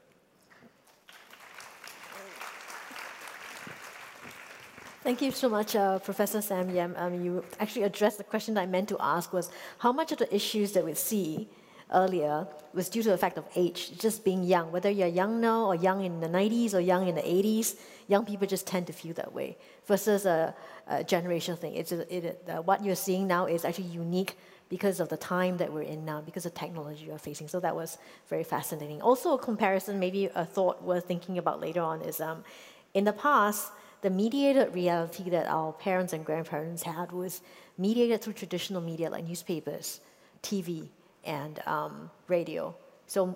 Thank you so much, uh, Professor Sam Yam. Um, you actually addressed the question that I meant to ask was how much of the issues that we see earlier was due to the fact of age, just being young. Whether you're young now or young in the 90s or young in the 80s, young people just tend to feel that way versus a, a generational thing. It's a, it, uh, what you're seeing now is actually unique because of the time that we're in now, because of technology we're facing. So that was very fascinating. Also, a comparison, maybe a thought worth thinking about later on is um, in the past, the mediated reality that our parents and grandparents had was mediated through traditional media like newspapers, TV, and um, radio. So,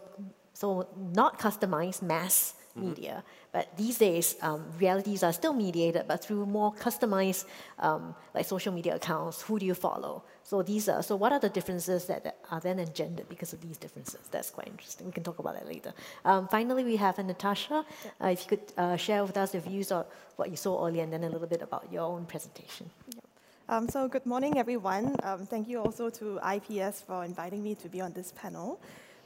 so not customized mass. Media. But these days, um, realities are still mediated, but through more customized, um, like social media accounts. Who do you follow? So these are. So what are the differences that, that are then engendered because of these differences? That's quite interesting. We can talk about that later. Um, finally, we have Natasha. Uh, if you could uh, share with us your views on what you saw earlier, and then a little bit about your own presentation. Um, so good morning, everyone. Um, thank you also to IPS for inviting me to be on this panel.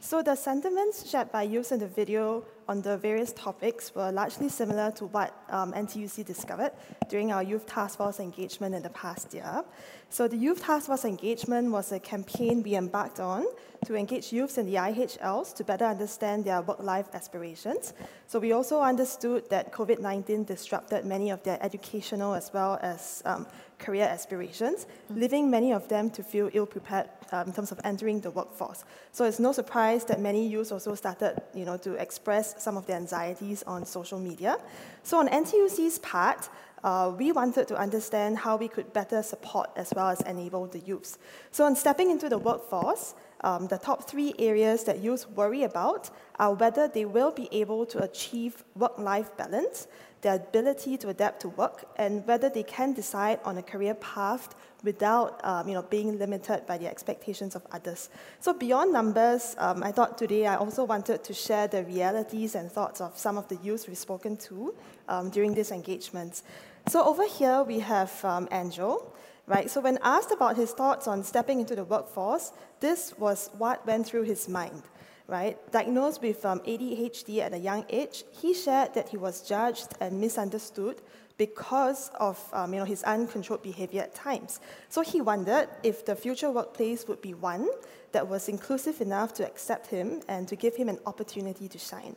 So the sentiments shared by youth in the video on the various topics were largely similar to what um, NTUC discovered during our Youth Task Force engagement in the past year. So the Youth Task Force engagement was a campaign we embarked on to engage youths in the IHLs to better understand their work-life aspirations. So we also understood that COVID-19 disrupted many of their educational as well as um, career aspirations, leaving many of them to feel ill prepared um, in terms of entering the workforce. So it's no surprise that many youths also started you know, to express some of their anxieties on social media. So on NTUC's part, uh, we wanted to understand how we could better support as well as enable the youths. So on stepping into the workforce, um, the top three areas that youth worry about are whether they will be able to achieve work-life balance, their ability to adapt to work, and whether they can decide on a career path without um, you know, being limited by the expectations of others. So beyond numbers, um, I thought today I also wanted to share the realities and thoughts of some of the youth we've spoken to um, during these engagements. So over here we have um, Angel, right? So when asked about his thoughts on stepping into the workforce, this was what went through his mind right? Diagnosed with um, ADHD at a young age, he shared that he was judged and misunderstood because of um, you know, his uncontrolled behavior at times. So he wondered if the future workplace would be one that was inclusive enough to accept him and to give him an opportunity to shine.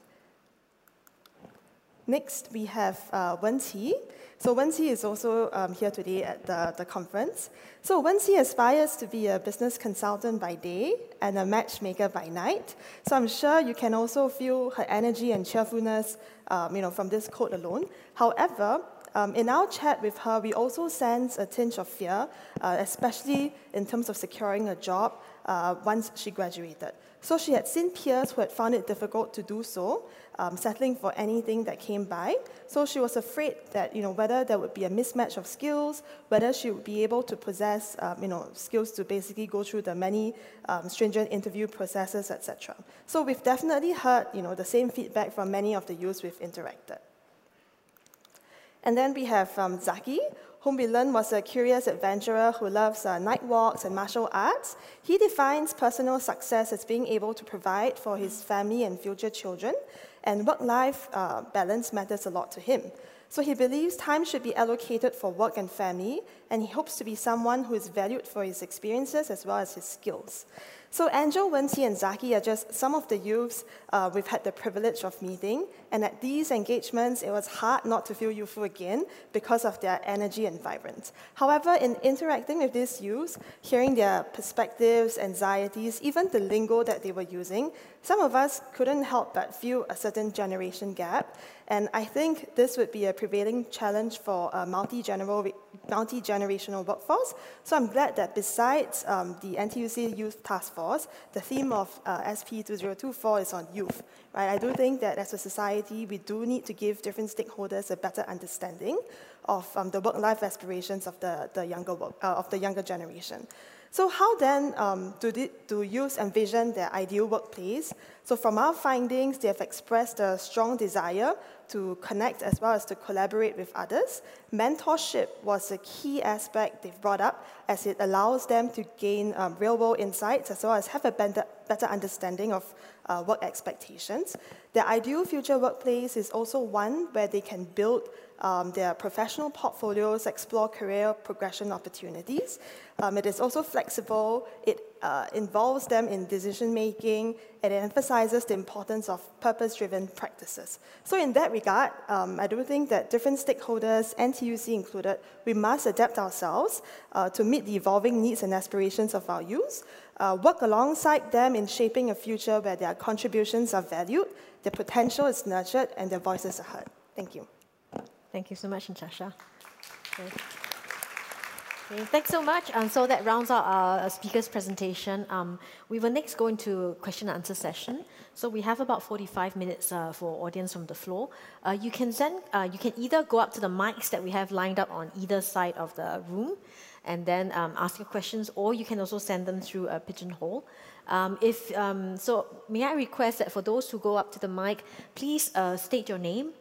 Next, we have uh. So Wen Qi is also um, here today at the, the conference. So Wen Qi aspires to be a business consultant by day and a matchmaker by night. So I'm sure you can also feel her energy and cheerfulness um, you know, from this quote alone. However, Um, in our chat with her, we also sense a tinge of fear, uh, especially in terms of securing a job uh, once she graduated. So she had seen peers who had found it difficult to do so, um, settling for anything that came by. So she was afraid that, you know, whether there would be a mismatch of skills, whether she would be able to possess, um, you know, skills to basically go through the many um, stringent interview processes, etc. So we've definitely heard, you know, the same feedback from many of the youths we've interacted. And then we have um, Zaki, whom we learned was a curious adventurer who loves uh, night walks and martial arts. He defines personal success as being able to provide for his family and future children, and work life uh, balance matters a lot to him. So he believes time should be allocated for work and family, and he hopes to be someone who is valued for his experiences as well as his skills. So Angel, Wen Qi, and Zaki are just some of the youths uh, we've had the privilege of meeting. And at these engagements, it was hard not to feel youthful again because of their energy and vibrance. However, in interacting with these youths, hearing their perspectives, anxieties, even the lingo that they were using, some of us couldn't help but feel a certain generation gap. And I think this would be a prevailing challenge for a multi-generational workforce. So I'm glad that besides um, the NTUC Youth Task Force, the theme of uh, SP 2024 is on youth. Right? I do think that as a society, we do need to give different stakeholders a better understanding of um, the work-life aspirations of the, the, younger work, uh, of the younger generation. So how then um, do, the, do youth envision their ideal workplace? So from our findings, they have expressed a strong desire to connect as well as to collaborate with others. Mentorship was a key aspect they've brought up as it allows them to gain um, real-world insights as well as have a better, better understanding of uh, work expectations. Their ideal future workplace is also one where they can build um, their professional portfolios, explore career progression opportunities. Um, it is also flexible. It uh, involves them in decision making, and it emphasizes the importance of purpose driven practices. So, in that regard, um, I do think that different stakeholders, NTUC included, we must adapt ourselves uh, to meet the evolving needs and aspirations of our youth, uh, work alongside them in shaping a future where their contributions are valued, their potential is nurtured, and their voices are heard. Thank you. Thank you so much, Natasha. Okay. Okay, thanks so much. Um, so that rounds out our speaker's presentation. Um, we will next go into question and answer session. So we have about 45 minutes uh, for audience from the floor. Uh, you can send, uh, you can either go up to the mics that we have lined up on either side of the room, and then um, ask your questions, or you can also send them through a pigeonhole. Um, if um, so, may I request that for those who go up to the mic, please uh, state your name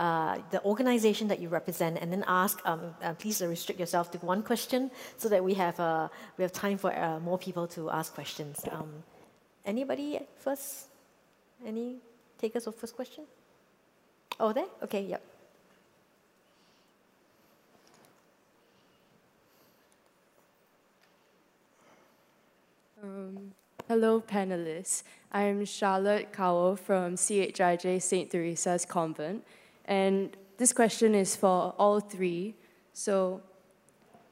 uh, the organization that you represent, and then ask, um, uh, please restrict yourself to one question so that we have, uh, we have time for uh, more people to ask questions. Um, anybody first? Any takers of first question? Oh, there? Okay, yep. Um, hello, panelists. I'm Charlotte Cowell from CHIJ St. Teresa's Convent, and this question is for all three. So,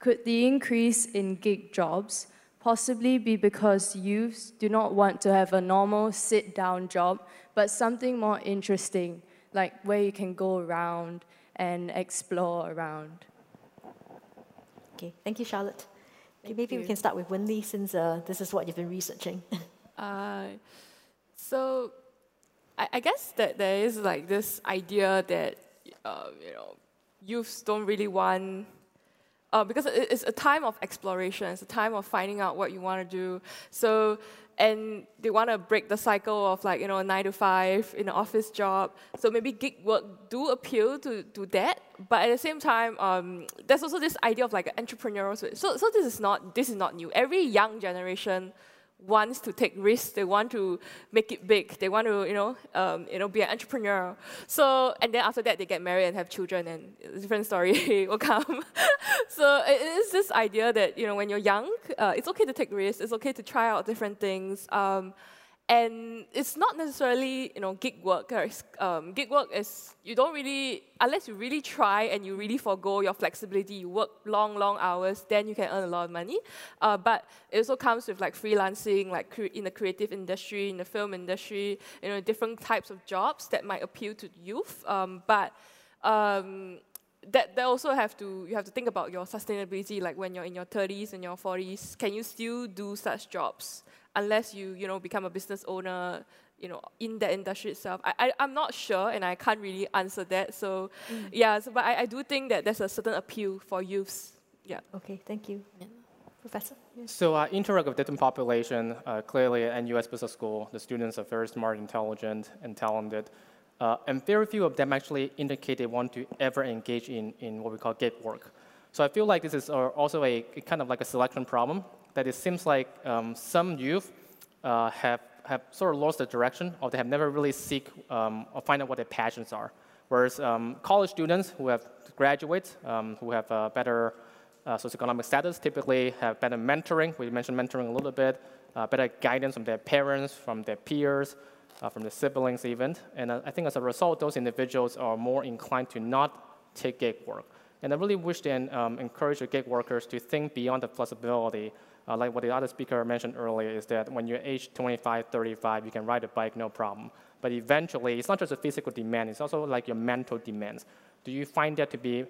could the increase in gig jobs possibly be because youths do not want to have a normal sit down job, but something more interesting, like where you can go around and explore around? Okay, thank you, Charlotte. Okay, maybe you. we can start with Wenli since uh, this is what you've been researching. uh, so, I, I guess that there is like this idea that uh, you know youths don't really want uh, because it's a time of exploration. It's a time of finding out what you want to do. So and they want to break the cycle of like you know nine to five in an office job. So maybe gig work do appeal to, to that, but at the same time, um, there's also this idea of like an entrepreneurial. So so this is not this is not new. Every young generation wants to take risks, they want to make it big, they want to, you know, um, you know, be an entrepreneur. So, and then after that, they get married and have children, and different story will come. so it is this idea that, you know, when you're young, uh, it's okay to take risks, it's okay to try out different things. Um, and it's not necessarily you know gig work. Um, gig work is you don't really unless you really try and you really forego your flexibility. You work long, long hours, then you can earn a lot of money. Uh, but it also comes with like freelancing, like in the creative industry, in the film industry, you know, different types of jobs that might appeal to youth. Um, but um, that, that also have to you have to think about your sustainability like when you're in your 30s and your 40s can you still do such jobs unless you you know become a business owner you know in the industry itself I, I i'm not sure and i can't really answer that so mm. yeah so, but I, I do think that there's a certain appeal for youths yeah okay thank you yeah. Professor? So uh, interact with different population, uh, clearly at NUS Business School, the students are very smart, intelligent, and talented. Uh, and very few of them actually indicate they want to ever engage in, in what we call gig work. So I feel like this is uh, also a, kind of like a selection problem, that it seems like um, some youth uh, have, have sort of lost the direction or they have never really seek um, or find out what their passions are. Whereas um, college students who have graduated, um, who have better uh, socioeconomic status, typically have better mentoring. We mentioned mentoring a little bit, uh, better guidance from their parents, from their peers, uh, from the siblings even. And uh, I think as a result, those individuals are more inclined to not take gig work. And I really wish to um, encourage the gig workers to think beyond the flexibility. Uh, like what the other speaker mentioned earlier, is that when you're age 25, 35, you can ride a bike, no problem. But eventually, it's not just a physical demand, it's also like your mental demands. Do you find that to be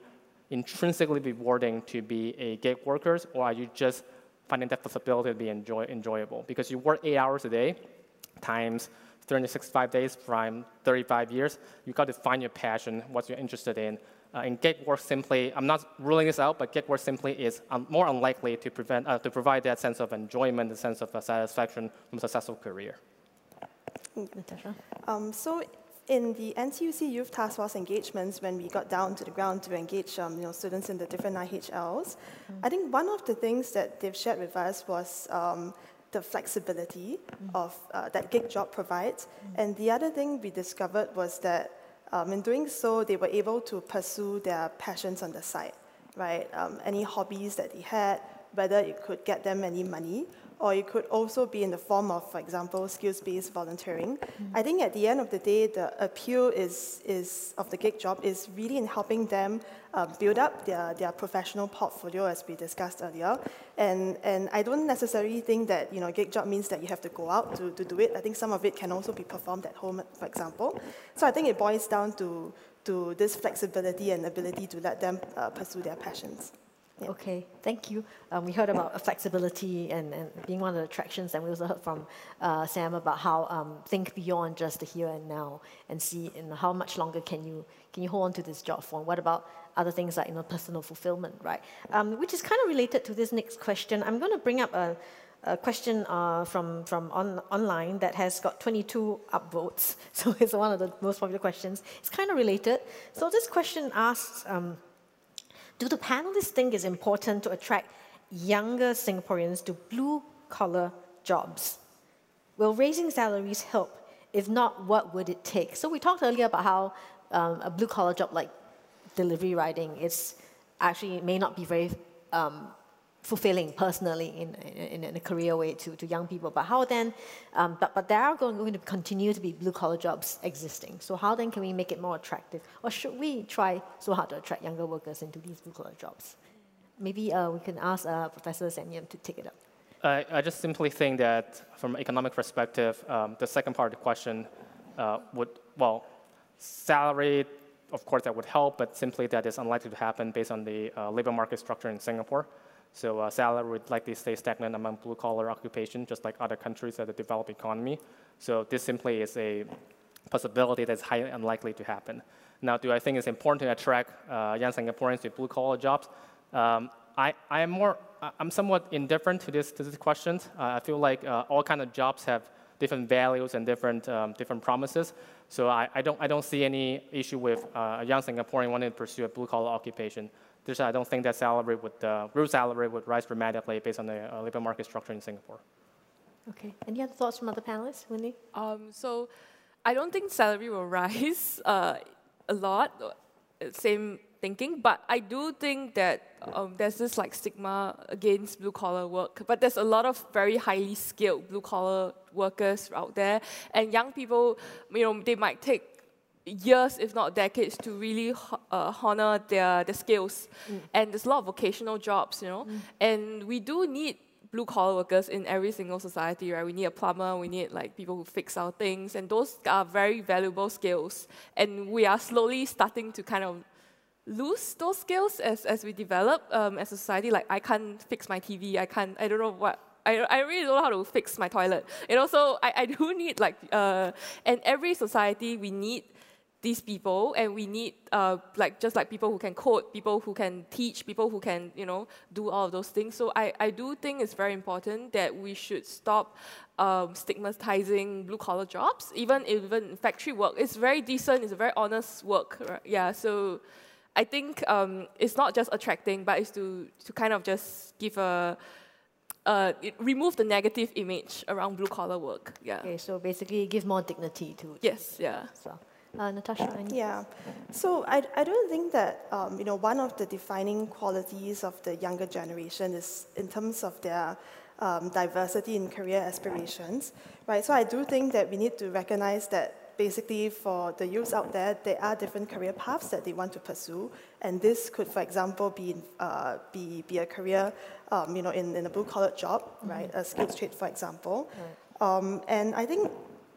intrinsically rewarding to be a gig worker, or are you just finding that flexibility to be enjoy, enjoyable? Because you work eight hours a day times 365 days from 35 years, you got to find your passion, what you're interested in. Uh, and gig work simply, I'm not ruling this out, but gig work simply is um, more unlikely to, prevent, uh, to provide that sense of enjoyment, the sense of uh, satisfaction from a successful career. Natasha? Um, so in the NTUC Youth Task Force engagements, when we got down to the ground to engage um, you know, students in the different IHLs, mm-hmm. I think one of the things that they've shared with us was um, the flexibility mm. of uh, that gig job provides. Mm. And the other thing we discovered was that um, in doing so, they were able to pursue their passions on the side, right? Um, any hobbies that they had, whether it could get them any money or it could also be in the form of, for example, skills-based volunteering. Mm-hmm. I think at the end of the day, the appeal is, is of the gig job is really in helping them uh, build up their, their professional portfolio, as we discussed earlier. And, and I don't necessarily think that you know gig job means that you have to go out to, to do it. I think some of it can also be performed at home, for example. So I think it boils down to, to this flexibility and ability to let them uh, pursue their passions. Okay, thank you. Um, we heard about flexibility and, and being one of the attractions, and we also heard from uh, Sam about how um, think beyond just the here and now and see how much longer can you can you hold on to this job for. And what about other things like you know personal fulfillment, right? Um, which is kind of related to this next question. I'm going to bring up a, a question uh, from from on, online that has got 22 upvotes, so it's one of the most popular questions. It's kind of related. So this question asks. Do the panelists think it's important to attract younger Singaporeans to blue collar jobs? Will raising salaries help? If not, what would it take? So we talked earlier about how um, a blue collar job like delivery riding is actually may not be very um, fulfilling personally in, in, in, a career way to, to young people. But how then, um, but, but there are going, to continue to be blue collar jobs existing. So how then can we make it more attractive? Or should we try so hard to attract younger workers into these blue collar jobs? Maybe uh, we can ask uh, Professor Sam Yam to take it up. I, I just simply think that from an economic perspective, um, the second part of the question uh, would, well, salary, of course, that would help, but simply that is unlikely to happen based on the uh, labor market structure in Singapore. So uh, salary would likely stay stagnant among blue-collar occupation, just like other countries of the developed economy. So this simply is a possibility that's highly unlikely to happen. Now, do I think it's important to attract uh, young Singaporeans to blue-collar jobs? Um, I, I am more, I'm somewhat indifferent to this, to this question. Uh, I feel like uh, all kind of jobs have different values and different, um, different promises. So I, I, don't, I don't see any issue with uh, a young Singaporean wanting to pursue a blue-collar occupation. There's, I don't think that salary would, uh, real salary would rise dramatically based on the uh, labor market structure in Singapore. Okay. Any other thoughts from other panelists, Wendy? Um, so I don't think salary will rise uh, a lot. Uh, same thinking, but I do think that um, there's this like stigma against blue collar work. But there's a lot of very highly skilled blue collar workers out there, and young people, you know, they might take years, if not decades, to really uh, honor their, their skills. Mm. And there's a lot of vocational jobs, you know. Mm. And we do need blue collar workers in every single society, right? We need a plumber, we need like people who fix our things, and those are very valuable skills. And we are slowly starting to kind of lose those skills as, as we develop um, as a society. Like I can't fix my TV. I can't. I don't know what. I, I really don't know how to fix my toilet. And also, I, I do need like, uh, and every society we need these people and we need uh, like just like people who can code people who can teach people who can you know do all of those things so i, I do think it's very important that we should stop um, stigmatizing blue collar jobs even even factory work it's very decent it's a very honest work right? yeah so i think um, it's not just attracting but it's to, to kind of just give a uh, remove the negative image around blue collar work. Yeah. Okay, so basically give more dignity to. Yes. Yeah. So. Uh, Natasha, yeah. So I, I don't think that um, you know one of the defining qualities of the younger generation is in terms of their um, diversity in career aspirations, right? So I do think that we need to recognize that basically for the youths out there, there are different career paths that they want to pursue, and this could, for example, be uh, be be a career, um, you know, in, in a blue collar job, mm-hmm. right? A skilled trade, for example, right. Um, and I think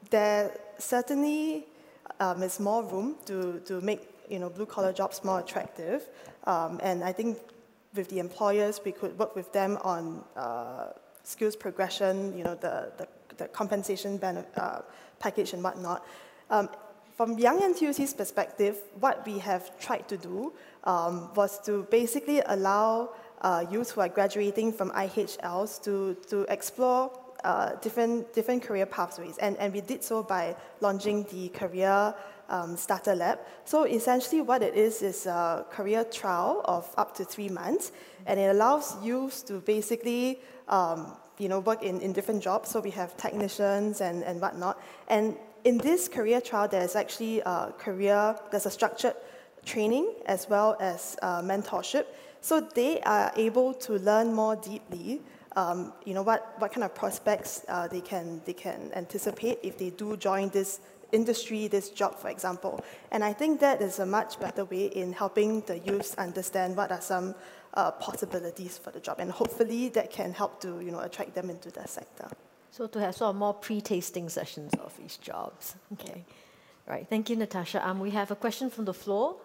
there certainly um, is more room to, to make you know, blue collar jobs more attractive. Um, and I think with the employers, we could work with them on uh, skills progression, you know, the, the, the compensation uh, package and whatnot. Um, from Young NTUC's perspective, what we have tried to do um, was to basically allow uh, youth who are graduating from IHLs to, to explore uh, different, different career pathways. And, and we did so by launching the Career um, Starter Lab. So essentially, what it is is a career trial of up to three months, and it allows youth to basically um, you know, work in, in different jobs. So we have technicians and, and whatnot. And in this career trial, there's actually a career, there's a structured training as well as uh, mentorship. So they are able to learn more deeply um, you know, what, what kind of prospects uh, they, can, they can anticipate if they do join this industry, this job, for example. And I think that is a much better way in helping the youths understand what are some uh, possibilities for the job. And hopefully that can help to, you know, attract them into the sector. So to have sort of more pre-tasting sessions of these jobs. Okay. Right. Thank you, Natasha. Um, we have a question from the floor.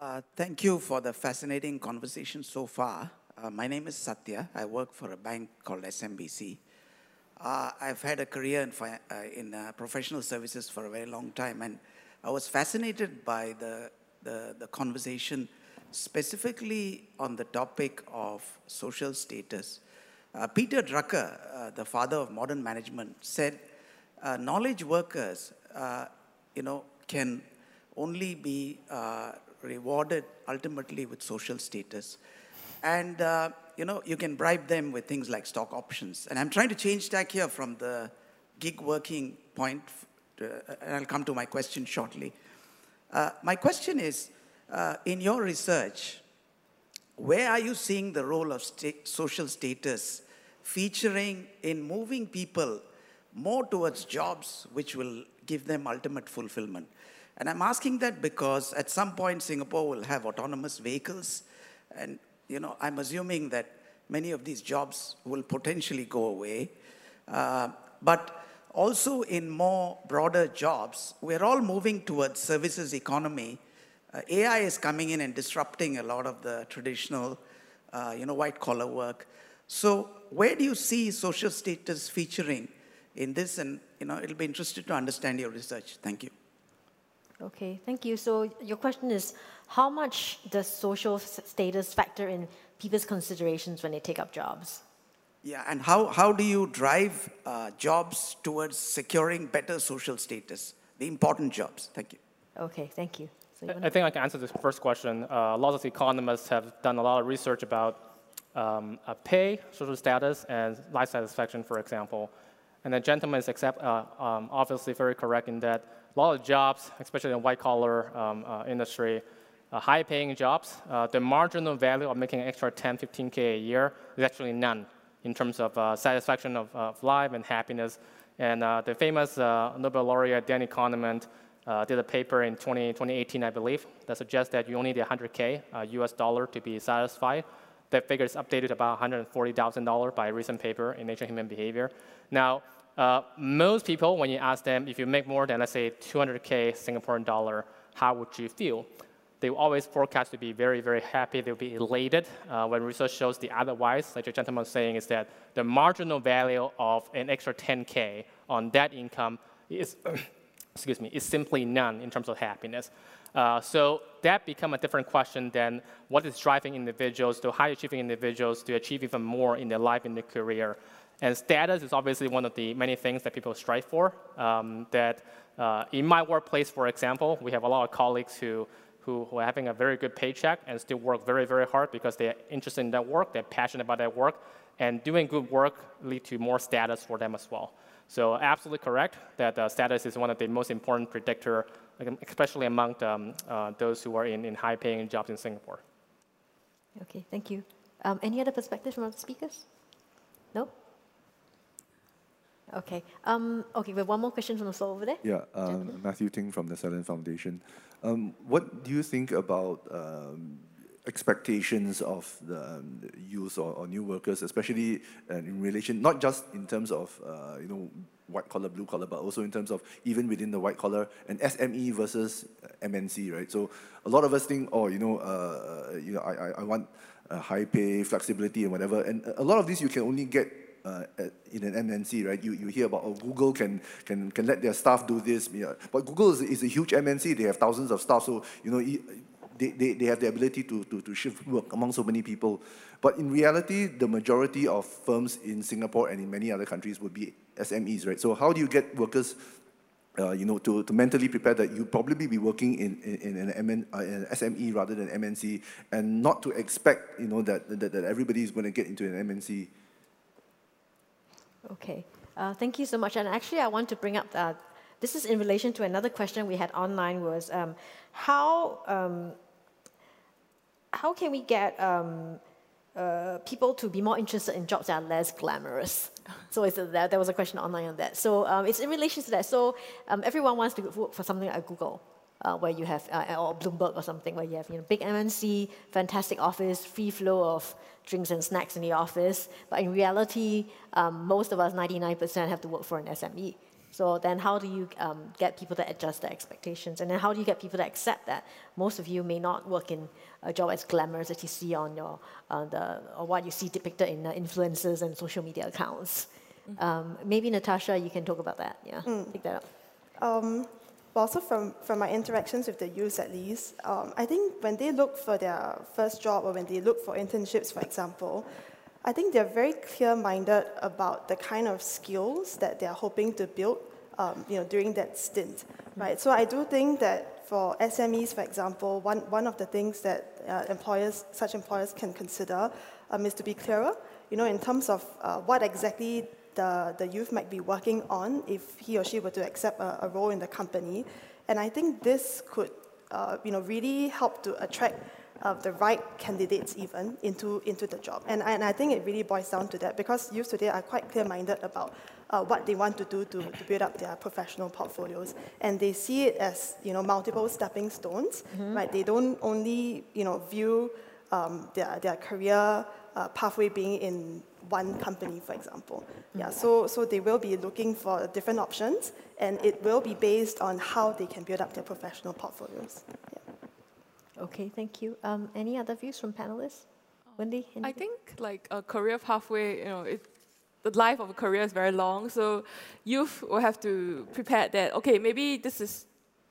Uh, thank you for the fascinating conversation so far. Uh, my name is Satya. I work for a bank called SMBC. Uh, I've had a career in, uh, in uh, professional services for a very long time, and I was fascinated by the, the, the conversation specifically on the topic of social status. Uh, Peter Drucker, uh, the father of modern management, said knowledge workers, you know, can only be rewarded ultimately with social status. And, uh, you know, you can bribe them with things like stock options. And I'm trying to change tack here from the gig working point, to, uh, and I'll come to my question shortly. Uh, my question is, uh, in your research, where are you seeing the role of social status featuring in moving people more towards jobs which will give them ultimate fulfillment? And I'm asking that because at some point Singapore will have autonomous vehicles, and you know, I'm assuming that many of these jobs will potentially go away. Uh, but also in more broader jobs, we're all moving towards services economy. Uh, AI is coming in and disrupting a lot of the traditional, uh, you know, white collar work. So where do you see social status featuring in this? And, you know, it'll be interesting to understand your research. Thank you. Okay, thank you. So your question is, how much does social status factor in people's considerations when they take up jobs? Yeah, and how, how do you drive uh, jobs towards securing better social status, the important jobs? Thank you. Okay, thank you. So you I think I can answer this first question. Uh, lots of economists have done a lot of research about um, pay, social status, and life satisfaction, for example. And the gentleman is accept, uh, um, obviously very correct in that a lot of jobs, especially in white collar um, uh, industry, uh, high paying jobs, uh, the marginal value of making an extra 10, 15K a year is actually none in terms of uh, satisfaction of, of, life and happiness. And uh, the famous uh, Nobel laureate Danny Kahneman did a paper in 20, 2018, I believe, that suggests that you only need 100K US dollar to be satisfied. That figure is updated about $140,000 by a recent paper in Nature Human Behavior. Now, uh, most people, when you ask them if you make more than, let's say, 200K Singaporean dollar, how would you feel? They always forecast to be very, very happy. They'll be elated uh, when research shows the otherwise. Like the gentleman was saying, is that the marginal value of an extra 10k on that income is, excuse me, is simply none in terms of happiness. Uh, so that become a different question than what is driving individuals to high achieving individuals to achieve even more in their life and their career. And status is obviously one of the many things that people strive for. Um, that uh, in my workplace, for example, we have a lot of colleagues who, who, who, are having a very good paycheck and still work very, very hard because they're interested in that work, they're passionate about that work, and doing good work lead to more status for them as well. So absolutely correct that uh, status is one of the most important predictor, especially among um, uh, those who are in, in high-paying jobs in Singapore. Okay, thank you. Um, any other perspectives from the speakers? No? Okay. Um, okay, we have one more question from the floor over there. Yeah, um, Matthew Ting from the Silent Foundation. Um, what do you think about um, expectations of the, um, youth or, or, new workers, especially uh, in relation, not just in terms of, uh, you know, white collar, blue collar, but also in terms of even within the white collar and SME versus MNC, right? So a lot of us think, oh, you know, uh, you know, I, I want high pay, flexibility, and whatever. And a lot of these you can only get uh, in an MNC, right? You, you hear about oh, Google can, can, can let their staff do this. Yeah. But Google is, is a huge MNC. They have thousands of staff. So, you know, they, they, they have the ability to, to, to shift work among so many people. But in reality, the majority of firms in Singapore and in many other countries would be SMEs, right? So how do you get workers uh, you know, to, to mentally prepare that you probably be working in, in, in, an, MN, uh, an SME rather than MNC and not to expect, you know, that, that, that everybody is going to get into an MNC Okay, uh, thank you so much. And actually, I want to bring up uh, this is in relation to another question we had online was um, how um, how can we get um, uh, people to be more interested in jobs that are less glamorous? So it's, there, there was a question online on that. So um, it's in relation to that. So um, everyone wants to work for something like Google. Uh, where you have, uh, or Bloomberg or something, where you have you know, big MNC, fantastic office, free flow of drinks and snacks in the office. But in reality, um, most of us, 99%, have to work for an SME. So then how do you um, get people to adjust their expectations? And then how do you get people to accept that most of you may not work in a job as glamorous as you see on your, uh, the, or what you see depicted in uh, influencers and social media accounts? Mm-hmm. Um, maybe Natasha, you can talk about that. Yeah, mm. pick that up. Um, but also from, from my interactions with the youth at least, um, I think when they look for their first job or when they look for internships, for example, I think they're very clear-minded about the kind of skills that they're hoping to build um, you know, during that stint, right? So I do think that for SMEs, for example, one, one of the things that uh, employers, such employers can consider um, is to be clearer, you know, in terms of uh, what exactly the, the youth might be working on if he or she were to accept a, a role in the company. And I think this could uh, you know, really help to attract uh, the right candidates even into, into the job. And, and I think it really boils down to that because youth today are quite clear-minded about uh, what they want to do to, to build up their professional portfolios. And they see it as, you know, multiple stepping stones, mm-hmm. right? They don't only, you know, view um, their, their career uh, pathway being in one company, for example. Yeah, so, so they will be looking for different options, and it will be based on how they can build up their professional portfolios. Yeah. Okay, thank you. Um, any other views from panelists? Wendy? Anything? I think like a career pathway, you know, it, the life of a career is very long, so youth will have to prepare that, okay, maybe this is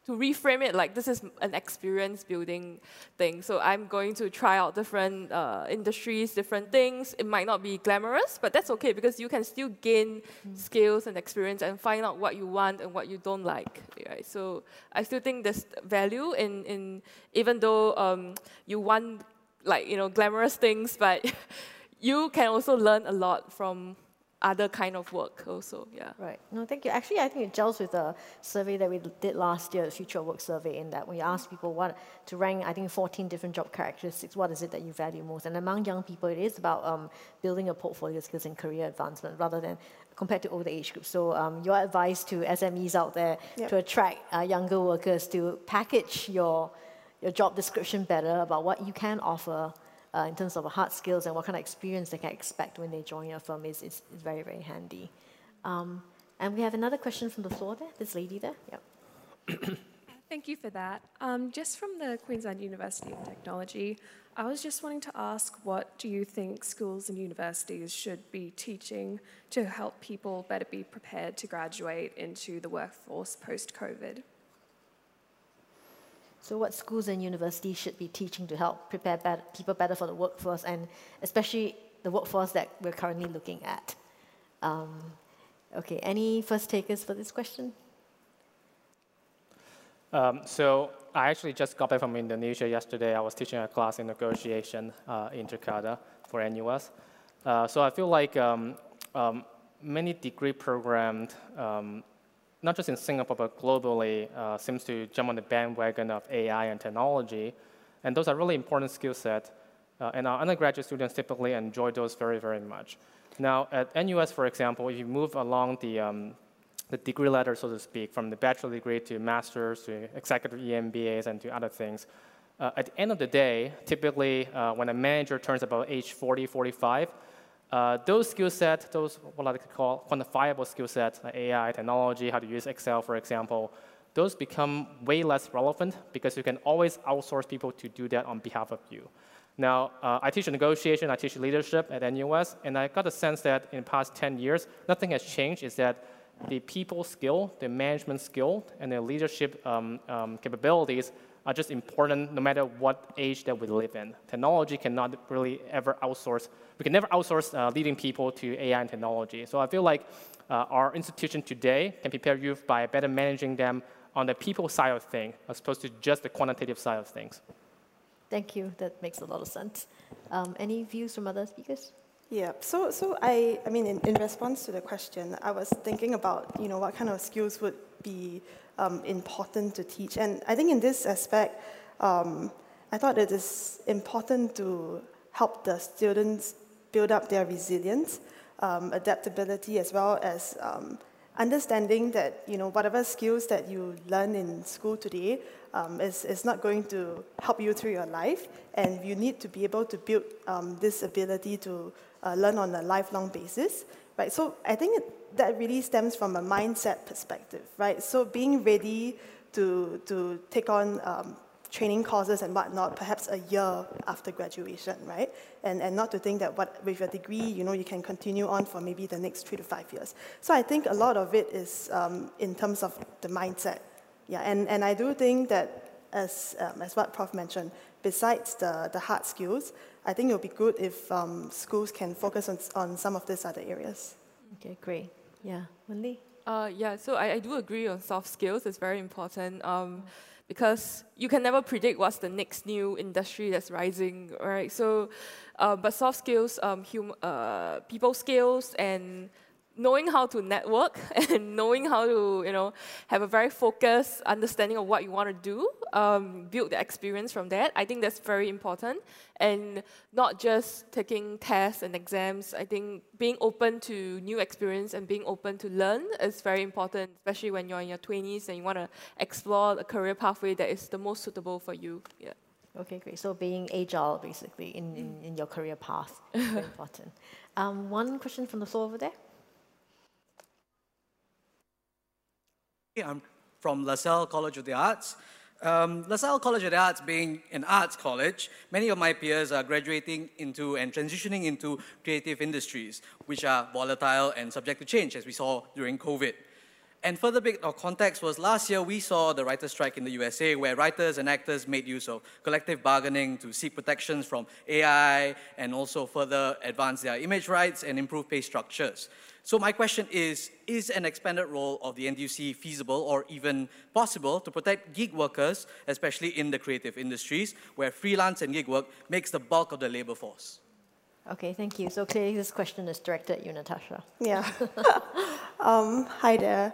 to reframe it like this is an experience building thing. So I'm going to try out different uh, industries, different things. It might not be glamorous, but that's okay because you can still gain mm. skills and experience and find out what you want and what you don't like. Right? So I still think there's value in, in even though um, you want like you know glamorous things, but you can also learn a lot from other kind of work also, yeah. Right. No, thank you. Actually, I think it gels with the survey that we did last year, the Future of Work survey, in that we asked people what to rank, I think, 14 different job characteristics. What is it that you value most? And among young people, it is about um, building a portfolio skills and career advancement rather than compared to older age groups. So um, your advice to SMEs out there yep. to attract uh, younger workers to package your, your job description better about what you can offer uh, in terms of hard skills and what kind of experience they can expect when they join your firm is, is, is very, very handy. Um, and we have another question from the floor there, this lady there. Yep. Thank you for that. Um, just from the Queensland University of Technology, I was just wanting to ask what do you think schools and universities should be teaching to help people better be prepared to graduate into the workforce post COVID? So, what schools and universities should be teaching to help prepare better, people better for the workforce, and especially the workforce that we're currently looking at? Um, okay, any first takers for this question? Um, so I actually just got back from Indonesia yesterday. I was teaching a class in negotiation uh, in Jakarta for NUS. Uh, so I feel like um, um, many degree programs, um, not just in Singapore but globally, uh, seems to jump on the bandwagon of AI and technology, and those are really important skill sets. Uh, and our undergraduate students typically enjoy those very, very much. Now, at NUS, for example, if you move along the um, the degree ladder, so to speak, from the bachelor degree to master's to executive EMBAs and to other things. Uh, at the end of the day, typically uh, when a manager turns about age 40, 45, uh, those skill sets, those what I like call quantifiable skill sets, like AI, technology, how to use Excel, for example, those become way less relevant because you can always outsource people to do that on behalf of you. Now, uh, I teach negotiation, I teach leadership at NUS, and I got the sense that in the past 10 years, nothing has changed, is that the people skill, the management skill, and the leadership um, um, capabilities are just important no matter what age that we live in. Technology cannot really ever outsource. We can never outsource uh, leading people to AI and technology. So I feel like uh, our institution today can prepare youth by better managing them on the people side of things as opposed to just the quantitative side of things. Thank you. That makes a lot of sense. Um, any views from other speakers? Yeah, so, so I, I mean, in, in response to the question, I was thinking about, you know, what kind of skills would be um, important to teach. And I think in this aspect, um, I thought it is important to help the students build up their resilience, um, adaptability, as well as um, understanding that, you know, whatever skills that you learn in school today um, is, is not going to help you through your life. And you need to be able to build um, this ability to uh, learn on a lifelong basis, right? So I think that really stems from a mindset perspective, right? So being ready to, to take on um, training courses and whatnot, perhaps a year after graduation, right? And, and not to think that what, with a degree, you know, you can continue on for maybe the next three to five years. So I think a lot of it is um, in terms of the mindset. Yeah, and, and I do think that as, um, as what Prof mentioned, besides the, the hard skills, I think it would be good if um, schools can focus on, on some of these other areas. Okay, great. Yeah, Wendy? Uh, yeah, so I, I do agree on soft skills. It's very important um, because you can never predict what's the next new industry that's rising, right? So, uh, but soft skills, um, hum, uh, people skills, and knowing how to network and knowing how to, you know, have a very focused understanding of what you want to do, um, build the experience from that. I think that's very important. And not just taking tests and exams. I think being open to new experience and being open to learn is very important, especially when you're in your 20s and you want to explore a career pathway that is the most suitable for you. Yeah. Okay, great. So being agile, basically, in, in, in your career path, very important. Um, one question from the floor over there. I'm from LaSalle College of the Arts. Um, LaSalle College of the Arts being an arts college, many of my peers are graduating into and transitioning into creative industries, which are volatile and subject to change, as we saw during COVID. And further bit of oh, context was last year we saw the writer's strike in the USA where writers and actors made use of collective bargaining to seek protections from AI and also further advance their image rights and improve pay structures. So my question is, is an expanded role of the NTUC feasible or even possible to protect gig workers, especially in the creative industries, where freelance and gig work makes the bulk of the labor force? Okay, thank you. So clearly this question is directed at you, Natasha. Yeah. um, hi there.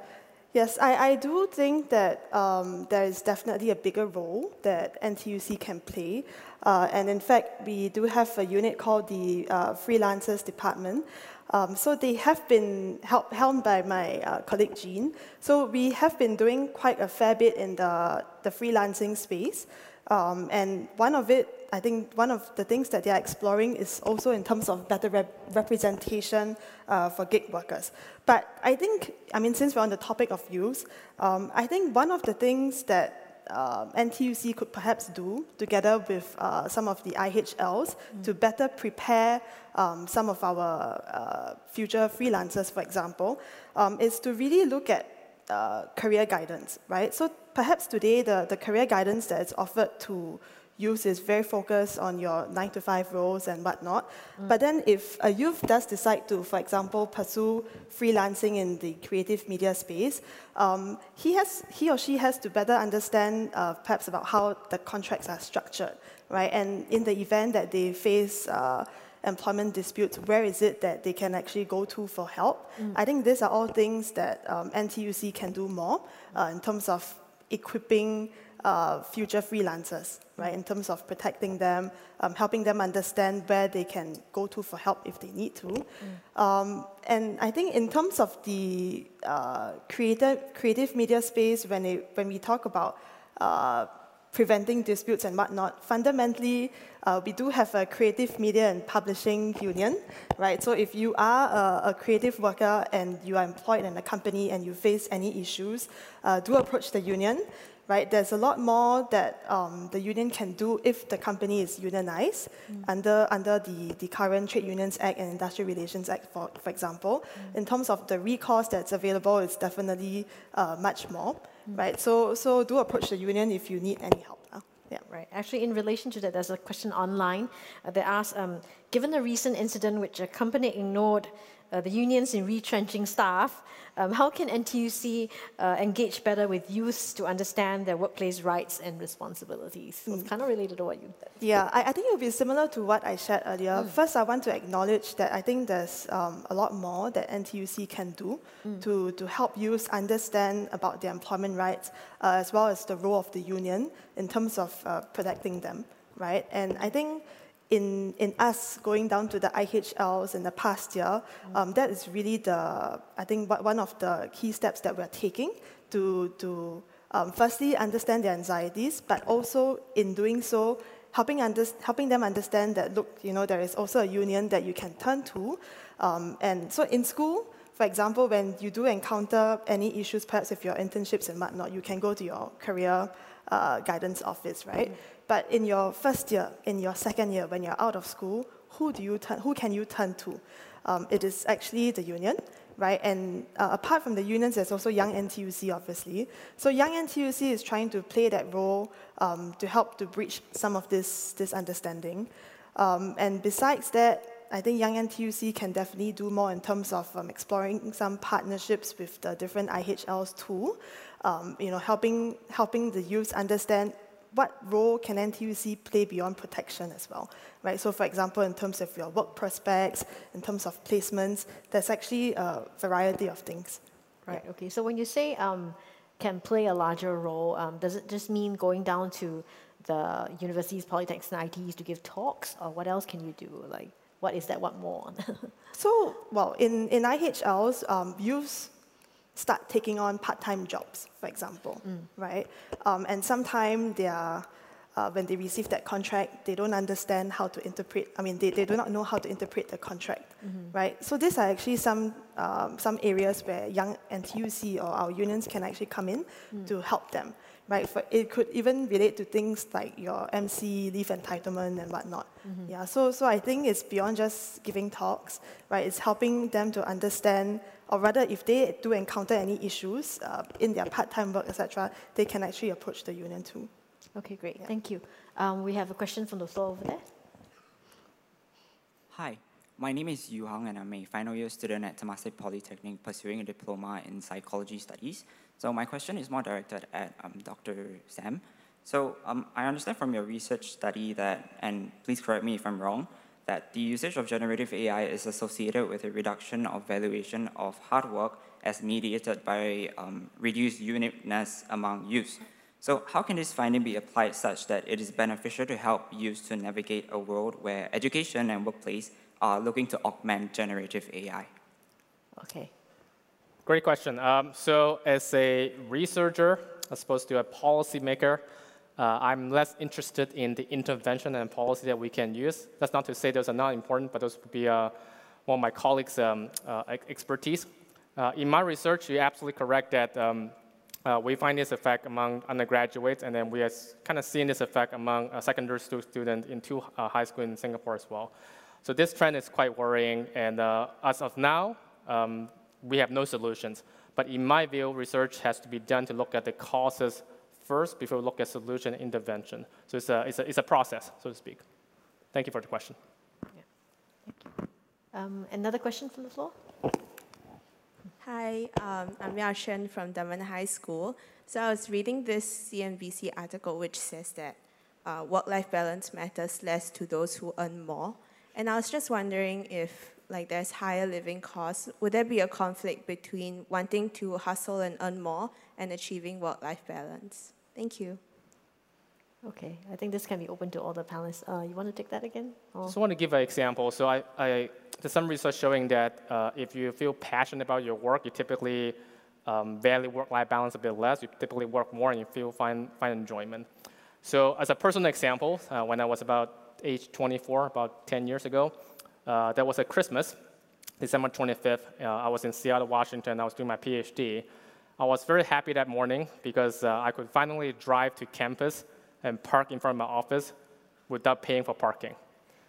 Yes, I, I do think that um, there is definitely a bigger role that NTUC can play. Uh, and in fact, we do have a unit called the uh, Freelancers Department. Um, so they have been help, helmed by my uh, colleague Jean. So we have been doing quite a fair bit in the, the freelancing space. Um, and one of it, I think one of the things that they are exploring is also in terms of better rep representation uh, for gig workers. But I think, I mean, since we're on the topic of youth, um, I think one of the things that um, NTUC could perhaps do together with uh, some of the IHLs mm. to better prepare um, some of our uh, future freelancers, for example, um, is to really look at uh, career guidance, right? So perhaps today the, the career guidance that is offered to youth is very focused on your nine to five roles and whatnot. Mm. But then if a youth does decide to, for example, pursue freelancing in the creative media space, um, he, has, he or she has to better understand uh, perhaps about how the contracts are structured, right? And in the event that they face uh, employment disputes, where is it that they can actually go to for help? Mm. I think these are all things that um, NTUC can do more uh, in terms of equipping uh, future freelancers, right, in terms of protecting them, um, helping them understand where they can go to for help if they need to. Mm. Um, and I think in terms of the uh, creative, creative media space, when, it, when we talk about uh, preventing disputes and whatnot, fundamentally, uh, we do have a creative media and publishing union, right? So if you are a, a creative worker and you are employed in a company and you face any issues, uh, do approach the union right? There's a lot more that um, the union can do if the company is unionized mm. under, under the, the current Trade Unions Act and Industrial Relations Act, for, for example. Mm. In terms of the recourse that's available, it's definitely uh, much more. Right? So, so do approach the union if you need any help. Yeah, right. Actually, in relation to that, there's a question online uh, that asks, um, given the recent incident which a company ignored uh, the unions in retrenching staff, um, how can NTUC uh, engage better with youths to understand their workplace rights and responsibilities? So mm. It's kind of related to what you said. Yeah, I, I, think it will be similar to what I shared earlier. Mm. First, I want to acknowledge that I think there's um, a lot more that NTUC can do mm. to, to help youths understand about their employment rights, uh, as well as the role of the union in terms of uh, protecting them, right? And I think in, in us going down to the IHLs in the past year, um, that is really the, I think, one of the key steps that we're taking to, to um, firstly understand their anxieties, but also in doing so, helping, under, helping them understand that, look, you know, there is also a union that you can turn to. Um, and so in school, for example, when you do encounter any issues, perhaps with your internships and whatnot, you can go to your career uh, guidance office, right? Mm-hmm. But in your first year, in your second year, when you're out of school, who do you turn? Who can you turn to? Um, it is actually the union, right? And uh, apart from the unions, there's also Young NTUC, obviously. So Young NTUC is trying to play that role um, to help to bridge some of this this understanding. Um, and besides that, I think Young NTUC can definitely do more in terms of um, exploring some partnerships with the different IHLs too. Um, you know, helping helping the youth understand what role can NTUC play beyond protection as well, right? So, for example, in terms of your work prospects, in terms of placements, there's actually a variety of things. Right. Yeah. Okay. So when you say um, can play a larger role, um, does it just mean going down to the universities, polytechnics, and ITs to give talks, or what else can you do? Like, what is that? What more? so, well, in in IHLs, um, youth start taking on part-time jobs, for example, mm. right? Um, and sometimes they are, uh, when they receive that contract, they don't understand how to interpret. I mean, they, they do not know how to interpret the contract, mm-hmm. right? So these are actually some um, some areas where young NTUC or our unions can actually come in mm. to help them right? For, it could even relate to things like your MC leave entitlement and whatnot. Mm-hmm. Yeah, so, so I think it's beyond just giving talks, right? It's helping them to understand, or rather, if they do encounter any issues uh, in their part-time work, etc., they can actually approach the union too. Okay, great. Yeah. Thank you. Um, we have a question from the floor over there. Hi, my name is Yu Hong, and I'm a final year student at Temasek Polytechnic pursuing a diploma in psychology studies. So my question is more directed at um, Dr. Sam. So um, I understand from your research study that, and please correct me if I'm wrong, that the usage of generative AI is associated with a reduction of valuation of hard work as mediated by um, reduced uniqueness among youth. So how can this finding be applied such that it is beneficial to help youth to navigate a world where education and workplace are looking to augment generative AI? Okay. Great question. Um, so, as a researcher, as opposed to a policymaker, uh, I'm less interested in the intervention and policy that we can use. That's not to say those are not important, but those would be uh, one of my colleagues' um, uh, expertise. Uh, in my research, you're absolutely correct that um, uh, we find this effect among undergraduates, and then we are kind of seeing this effect among uh, secondary school students in two high schools in Singapore as well. So this trend is quite worrying, and as of now, um, we have no solutions. But in my view, research has to be done to look at the causes first before we look at solution intervention. So it's a, it's a, it's a process, so to speak. Thank you for the question. Thank you. Um, another question from the floor? Hi, um, I'm Ya Shen from Dunman High School. So I was reading this CNBC article which says that uh, work-life balance matters less to those who earn more. And I was just wondering if like there's higher living costs, would there be a conflict between wanting to hustle and earn more and achieving work-life balance? Thank you. Okay, I think this can be open to all the panelists. Uh, you want to take that again? I just want to give an example. So I, I there's some research showing that uh, if you feel passionate about your work, you typically um, value work-life balance a bit less. You typically work more and you feel find, find enjoyment. So as a personal example, uh, when I was about age 24, about 10 years ago, uh, there was a Christmas, December 25th. Uh, I was in Seattle, Washington. I was doing my PhD. I was very happy that morning because uh, I could finally drive to campus and park in front of my office without paying for parking.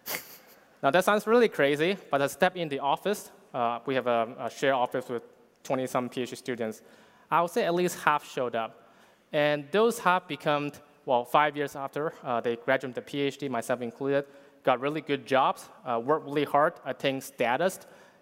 now that sounds really crazy, but I step in the office. Uh, we have a, a shared office with 20 some PhD students. I would say at least half showed up. And those half become, well, five years after uh, they graduated the PhD, myself included, got really good jobs, uh, worked really hard, attained status,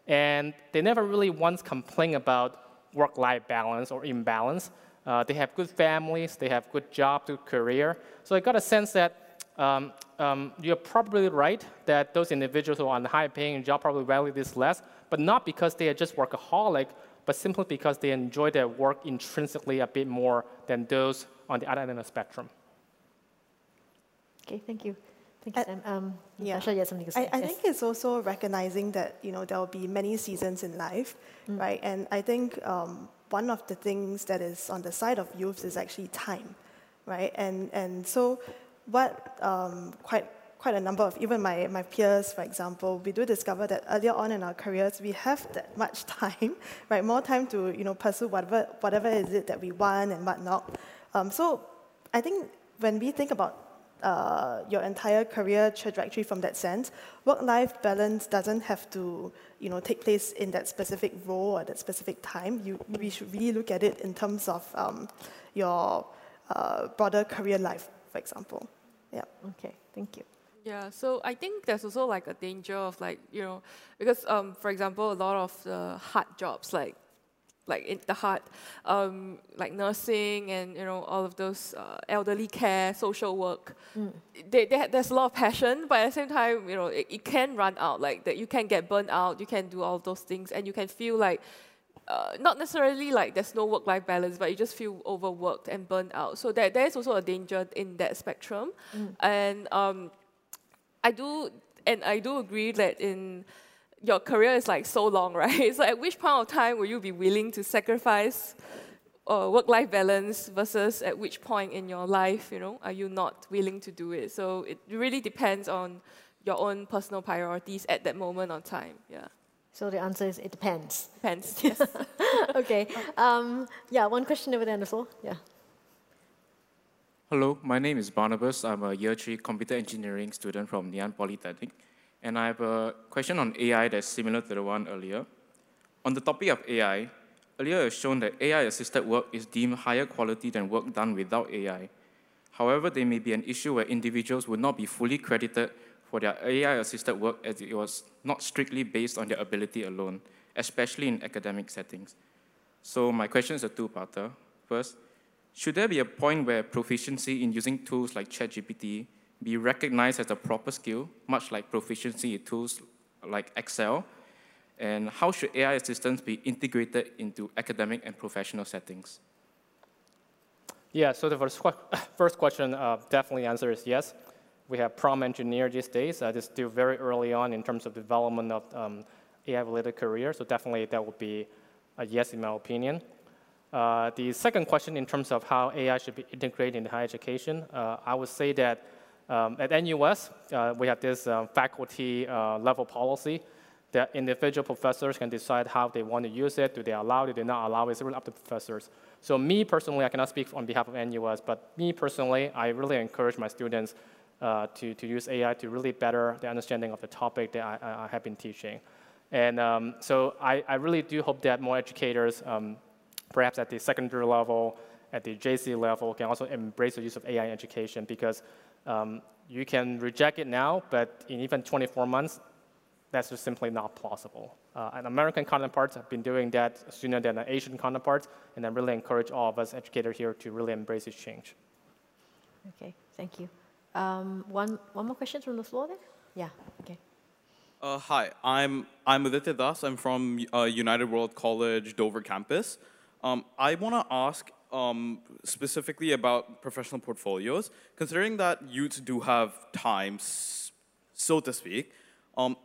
and they never really once complained about work-life balance or imbalance. Uh, they have good families, they have good job, good career. So I got a sense that um, um, you're probably right that those individuals who are on high-paying job probably value this less, but not because they are just workaholic, but simply because they enjoy their work intrinsically a bit more than those on the other end of the spectrum. Okay, thank you. Thank you, Sam. Um, yeah. Natasha, you had something to say. I, I Yes. think it's also recognizing that you know there will be many seasons in life, Mm. right? And I think um, one of the things that is on the side of youth is actually time, right? And and so what um, quite quite a number of even my, my peers, for example, we do discover that earlier on in our careers we have that much time, right? More time to you know pursue whatever whatever is it that we want and whatnot. Um, so I think when we think about uh, your entire career trajectory from that sense, work-life balance doesn't have to, you know, take place in that specific role or that specific time. You, we should really look at it in terms of um, your uh, broader career life, for example. Yeah. Okay. Thank you. Yeah, so I think there's also like a danger of like you know because um, for example a lot of the hard jobs like like in the heart, um, like nursing and you know all of those uh, elderly care, social work. Mm. They, they, there's a lot of passion, but at the same time, you know, it, it can run out. Like that, you can get burnt out. You can do all those things, and you can feel like. Uh, not necessarily like there's no work-life balance, but you just feel overworked and burnt out. So that there is also a danger in that spectrum, Mm. and um, I do and I do agree that in your career is like so long, right? So at which point of time will you be willing to sacrifice uh, work-life balance versus at which point in your life, you know, are you not willing to do it? So it really depends on your own personal priorities at that moment on time. Yeah. So the answer is it depends. Depends. Yes. okay. Um, yeah. One question over there on the floor. Yeah. Hello, my name is Barnabas. I'm a year three computer engineering student from Ngee Polytechnic. And I have a question on AI that's similar to the one earlier. On the topic of AI, earlier it's shown that AI assisted work is deemed higher quality than work done without AI. However, there may be an issue where individuals would not be fully credited for their AI assisted work as it was not strictly based on their ability alone, especially in academic settings. So, my question is a two parter. First, should there be a point where proficiency in using tools like ChatGPT be recognized as a proper skill, much like proficiency in tools like Excel? And how should AI assistants be integrated into academic and professional settings? Yeah, so the first, first question, uh, definitely answer is yes. We have prompt engineer these days. Uh, is still very early on in terms of development of um, AI-related career, so definitely that would be a yes in my opinion. Uh, the second question in terms of how AI should be integrated in higher education, uh, I would say that um, at NUS, uh, we have this uh, faculty uh, level policy that individual professors can decide how they want to use it. Do they allow it? Do they not allow it? It's really up to professors. So me personally, I cannot speak on behalf of NUS, but me personally, I really encourage my students uh, to, to use AI to really better the understanding of the topic that I, I have been teaching. And um, so I, I, really do hope that more educators, um, perhaps at the secondary level, at the JC level, can also embrace the use of AI education because um, you can reject it now, but in even 24 months, that's just simply not plausible. Uh, and American counterparts have been doing that sooner than the Asian counterparts, and I really encourage all of us educators here to really embrace this change. Okay, thank you. Um, one, one more question from the floor there? Yeah, okay. Uh, hi, I'm, I'm Aditya Das. I'm from uh, United World College Dover campus. Um, I want to ask um, specifically about professional portfolios. Considering that youths do have time, so to speak, um,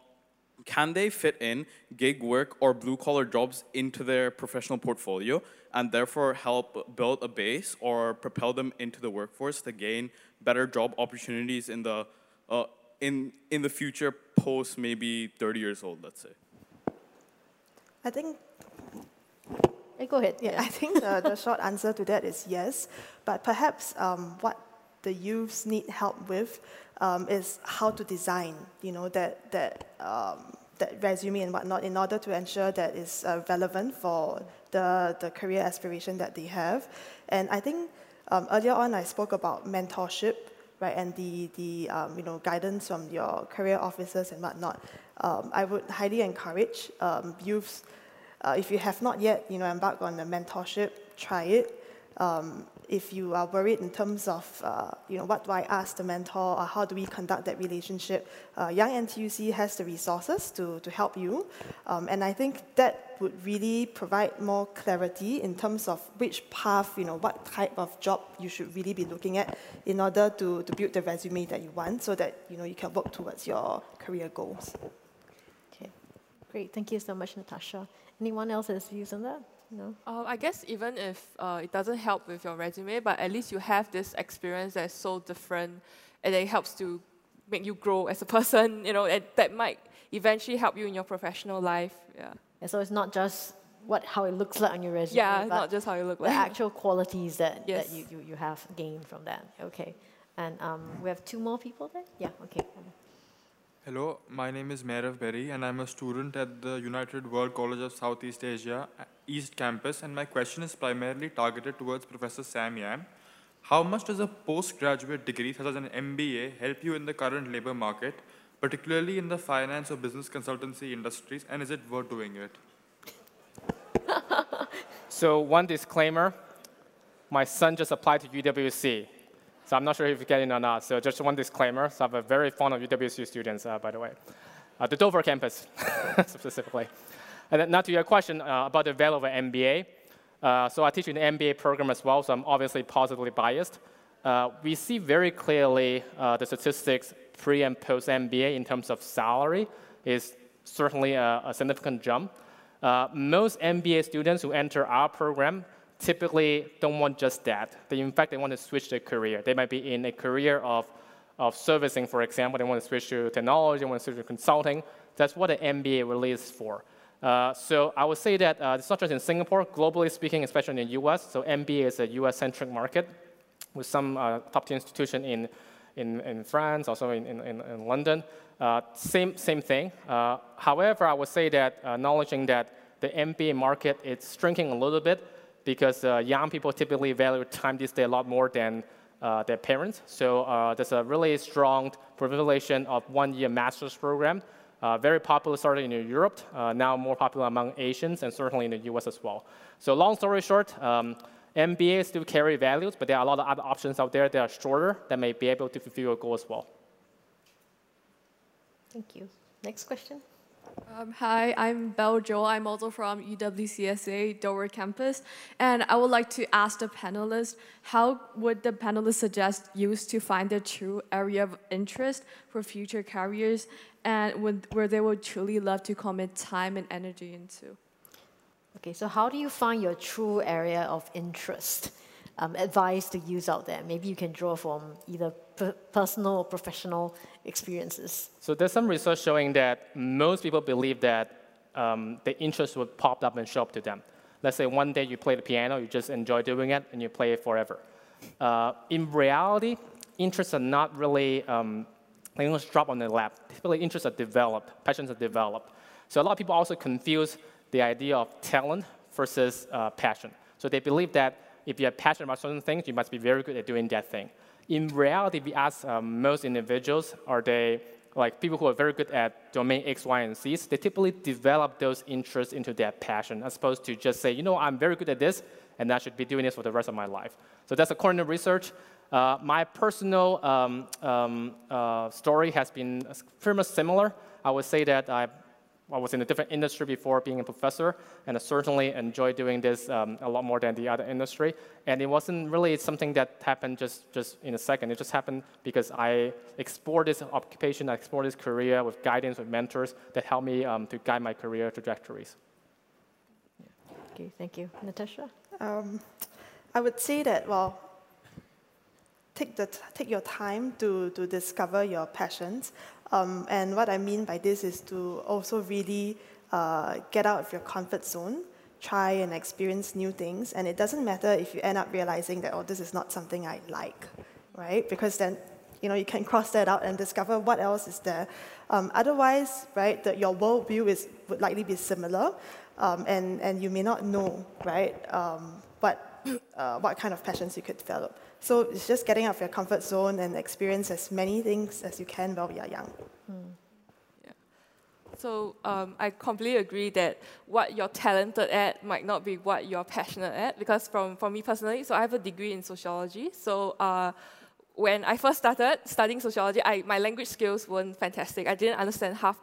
can they fit in gig work or blue collar jobs into their professional portfolio and therefore help build a base or propel them into the workforce to gain better job opportunities in the uh, in in the future post maybe 30 years old let's say i think go ahead yeah, yeah. i think the, the short answer to that is yes but perhaps um, what the youths need help with um, is how to design, you know, that, that, um, that resume and whatnot in order to ensure that it's uh, relevant for the, the career aspiration that they have. And I think um, earlier on I spoke about mentorship, right, and the, the um, you know, guidance from your career officers and whatnot. Um, I would highly encourage um, youths, uh, if you have not yet, you know, embarked on a mentorship, try it. Um, if you are worried in terms of, uh, you know, what do I ask the mentor or how do we conduct that relationship, uh, Young NTUC has the resources to, to help you. Um, and I think that would really provide more clarity in terms of which path, you know, what type of job you should really be looking at in order to, to build the resume that you want so that, you know, you can work towards your career goals. Great. Thank you so much, Natasha. Anyone else has views on that? No. Uh, I guess even if uh, it doesn't help with your resume, but at least you have this experience that's so different, and it helps to make you grow as a person. You know, and that might eventually help you in your professional life. Yeah. yeah so it's not just what how it looks like on your resume. Yeah, not just how it looks like. The actual qualities that, yes. that you, you, you have gained from that. Okay. And um, we have two more people there? Yeah, okay. Hello, my name is Meerav Berry and I'm a student at the United World College of Southeast Asia East Campus and my question is primarily targeted towards Professor Sam Yam. How much does a postgraduate degree such as an MBA help you in the current labor market, particularly in the finance or business consultancy industries and is it worth doing it? so one disclaimer, my son just applied to UWC. So I'm not sure if you get in or not. So just one disclaimer. So I'm very fond of UWC students, uh, by the way. Uh, the Dover campus, specifically. And then now to your question uh, about the value of an MBA. Uh, so I teach in the MBA program as well, so I'm obviously positively biased. Uh, we see very clearly uh, the statistics pre and post MBA in terms of salary is certainly a, a significant jump. most MBA students who enter our program typically don't want just that. They, in fact, they want to switch their career. They might be in a career of, of servicing, for example. They want to switch to technology, they want to switch to consulting. That's what an MBA really is for. Uh, so I would say that uh, it's not just in Singapore, globally speaking, especially in the US. So MBA is a US-centric market with some uh, top-tier institution in, in, in, France, also in, in, in London. Uh, same, same thing. Uh, however, I would say that acknowledging that the MBA market is shrinking a little bit, because uh, young people typically value time these days a lot more than uh, their parents. So uh, there's a really strong proliferation of one-year master's program, uh, very popular started in Europe, uh, now more popular among Asians, and certainly in the US as well. So long story short, um, MBA still carry values, but there are a lot of other options out there that are shorter that may be able to fulfill your goal as well. Thank you. Next question. Um, hi, I'm Belle Joel. I'm also from UWCSEA Dover campus. And I would like to ask the panelists, how would the panelists suggest use to find their true area of interest for future careers and would, where they would truly love to commit time and energy into? Okay, so how do you find your true area of interest? Um, advice to use out there. Maybe you can draw from either personal or professional experiences? So there's some research showing that most people believe that um, the interest would pop up and show up to them. Let's say one day you play the piano, you just enjoy doing it, and you play it forever. Uh, in reality, interests are not really, um, they don't just drop on the lap. Typically, interests are developed, passions are developed. So a lot of people also confuse the idea of talent versus uh, passion. So they believe that if you're passionate about certain things, you must be very good at doing that thing. In reality, we ask um, most individuals, are they like people who are very good at domain X, Y, and Z's, they typically develop those interests into their passion, as opposed to just say, you know, I'm very good at this, and I should be doing this for the rest of my life. So that's according to research. Uh, my personal um, um, uh, story has been pretty much similar. I would say that I I was in a different industry before being a professor, and I certainly enjoy doing this um, a lot more than the other industry. And it wasn't really something that happened just, just in a second. It just happened because I explored this occupation, I explored this career with guidance, with mentors that helped me um, to guide my career trajectories. Okay, thank you. Natasha? Um, I would say that, well, take, the, take your time to, to discover your passions. Um, and what I mean by this is to also really uh, get out of your comfort zone, try and experience new things. And it doesn't matter if you end up realizing that, oh, this is not something I like, right? Because then, you know, you can cross that out and discover what else is there. Um, otherwise, right, the, your worldview is, would likely be similar, um, and, and you may not know, right, um, what, uh, what kind of passions you could develop. So it's just getting out of your comfort zone and experience as many things as you can while are young. Mm. Yeah. So um, I completely agree that what you're talented at might not be what you're passionate at. Because from for me personally, so I have a degree in sociology. So uh, when I first started studying sociology, I, my language skills weren't fantastic. I didn't understand half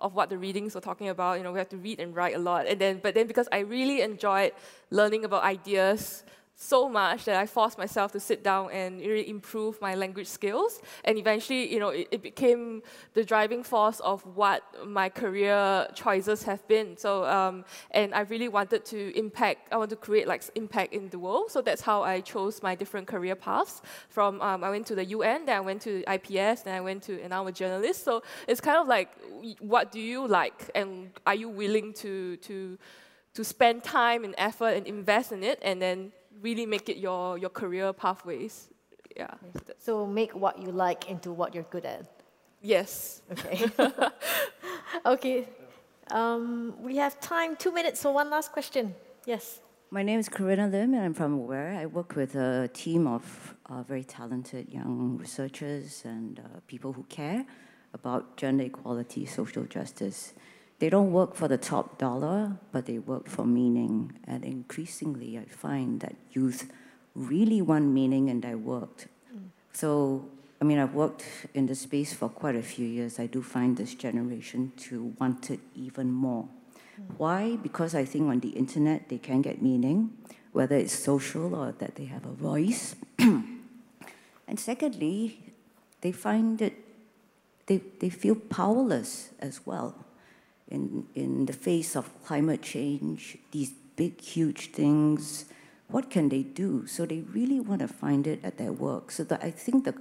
of what the readings were talking about. You know, we have to read and write a lot. And then, but then because I really enjoyed learning about ideas, so much that I forced myself to sit down and really improve my language skills. And eventually, you know, it, it, became the driving force of what my career choices have been. So, um, and I really wanted to impact, I want to create like impact in the world. So that's how I chose my different career paths. From, um, I went to the UN, then I went to IPS, then I went to, and I'm a journalist. So it's kind of like, what do you like? And are you willing to, to, to spend time and effort and invest in it and then really make it your, your career pathways. Yeah. So make what you like into what you're good at. Yes. Okay. okay. Um, we have time, two minutes for one last question. Yes. My name is Corinna Lim, and I'm from Aware. I work with a team of uh, very talented young researchers and uh, people who care about gender equality, social justice. They don't work for the top dollar, but they work for meaning. And increasingly, I find that youth really want meaning in their work. Mm. So, I mean, I've worked in the space for quite a few years. I do find this generation to want it even more. Mm. Why? Because I think on the internet they can get meaning, whether it's social or that they have a voice. and secondly, they find it, they, they feel powerless as well in, in the face of climate change, these big, huge things, what can they do? So they really want to find it at their work. So that I think the,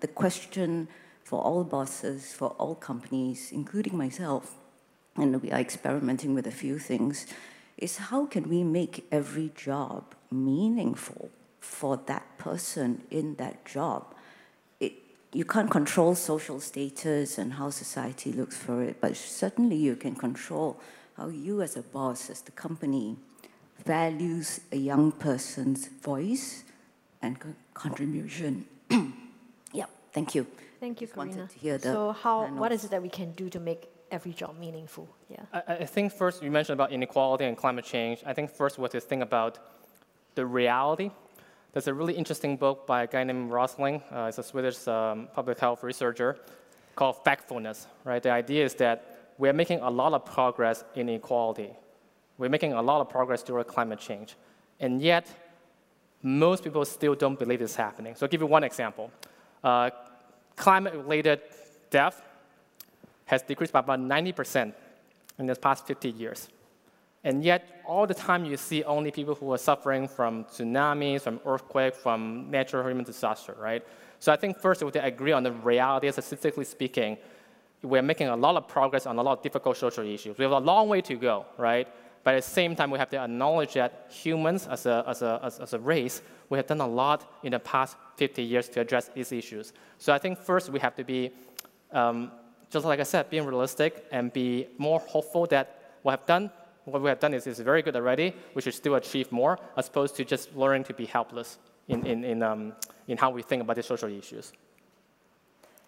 the question for all bosses, for all companies, including myself, and we are experimenting with a few things, is how can we make every job meaningful for that person in that job? You can't control social status and how society looks for it, but certainly you can control how you, as a boss, as the company, values a young person's voice and co- contribution. yeah, thank you. Thank you, Corinna. so, how? What is it that we can do to make every job meaningful? Yeah. I, I think first you mentioned about inequality and climate change. I think first what to think about the reality there's a really interesting book by a guy named Rosling. Uh, it's a Swedish um, public health researcher called Factfulness. Right? The idea is that we're making a lot of progress in equality. We're making a lot of progress toward climate change. And yet, most people still don't believe it's happening. So I'll give you one example. Uh, climate-related death has decreased by about 90% in the past 50 years. And yet, all the time you see only people who are suffering from tsunamis, from earthquakes, from natural human disaster, right? So I think first we have to agree on the reality, statistically speaking, we're making a lot of progress on a lot of difficult social issues. We have a long way to go, right? But at the same time, we have to acknowledge that humans as a, as a, as, as a race, we have done a lot in the past 50 years to address these issues. So I think first we have to be, um, just like I said, being realistic and be more hopeful that what we have done, what we have done is, is very good already. We should still achieve more, as opposed to just learning to be helpless in, in, in, um, in how we think about the social issues.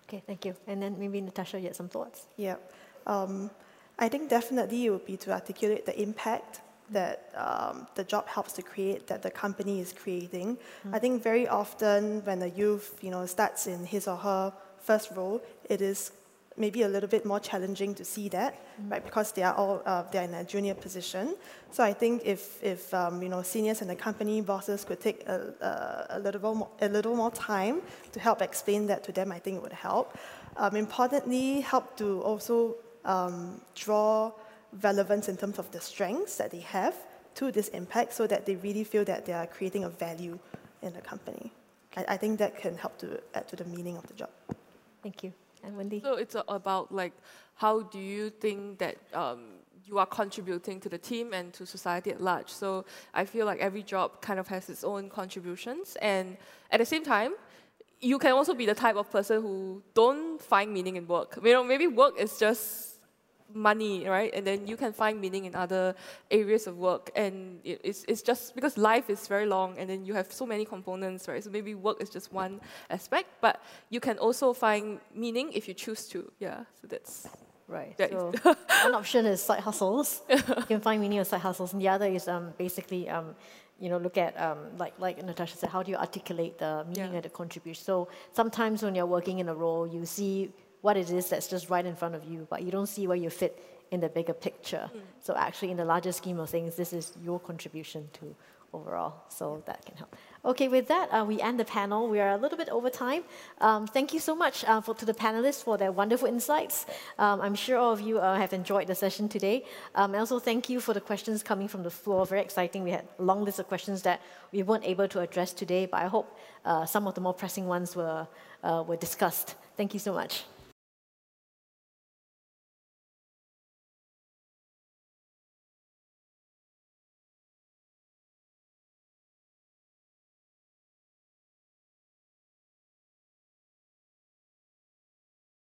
Okay, thank you. And then maybe Natasha, you had some thoughts? Yeah. Um, I think definitely it would be to articulate the impact that um, the job helps to create, that the company is creating. Mm. I think very often when a youth, you know, starts in his or her first role, it is maybe a little bit more challenging to see that, mm. right? Because they are all uh, they're in a junior position. So I think if if um, you know seniors in the company bosses could take a, a, a, little more a little more time to help explain that to them, I think it would help. Um, importantly, help to also um, draw relevance in terms of the strengths that they have to this impact, so that they really feel that they are creating a value in the company. I, I think that can help to add to the meaning of the job. Thank you. And Wendy? So it's about like, how do you think that um, you are contributing to the team and to society at large? So I feel like every job kind of has its own contributions, and at the same time, you can also be the type of person who don't find meaning in work. You know, maybe work is just money, right? And then you can find meaning in other areas of work. And it's, it's just because life is very long and then you have so many components, right? So maybe work is just one aspect, but you can also find meaning if you choose to. Yeah, so that's. Right. so one option is side hustles. you can find meaning in side hustles, and the other is um, basically um, you know, look at um, like like Natasha said, how do you articulate the meaning yeah. and the contribution? So sometimes when you're working in a role, you see what it is that's just right in front of you, but you don't see where you fit in the bigger picture. Mm. So actually, in the larger scheme of things, this is your contribution to overall. So that can help. Okay, with that, uh, we end the panel. We are a little bit over time. Um, thank you so much uh, for, to the panelists for their wonderful insights. Um, I'm sure all of you uh, have enjoyed the session today. Um, and also, thank you for the questions coming from the floor. Very exciting. We had a long list of questions that we weren't able to address today, but I hope uh, some of the more pressing ones were, uh, were discussed. Thank you so much.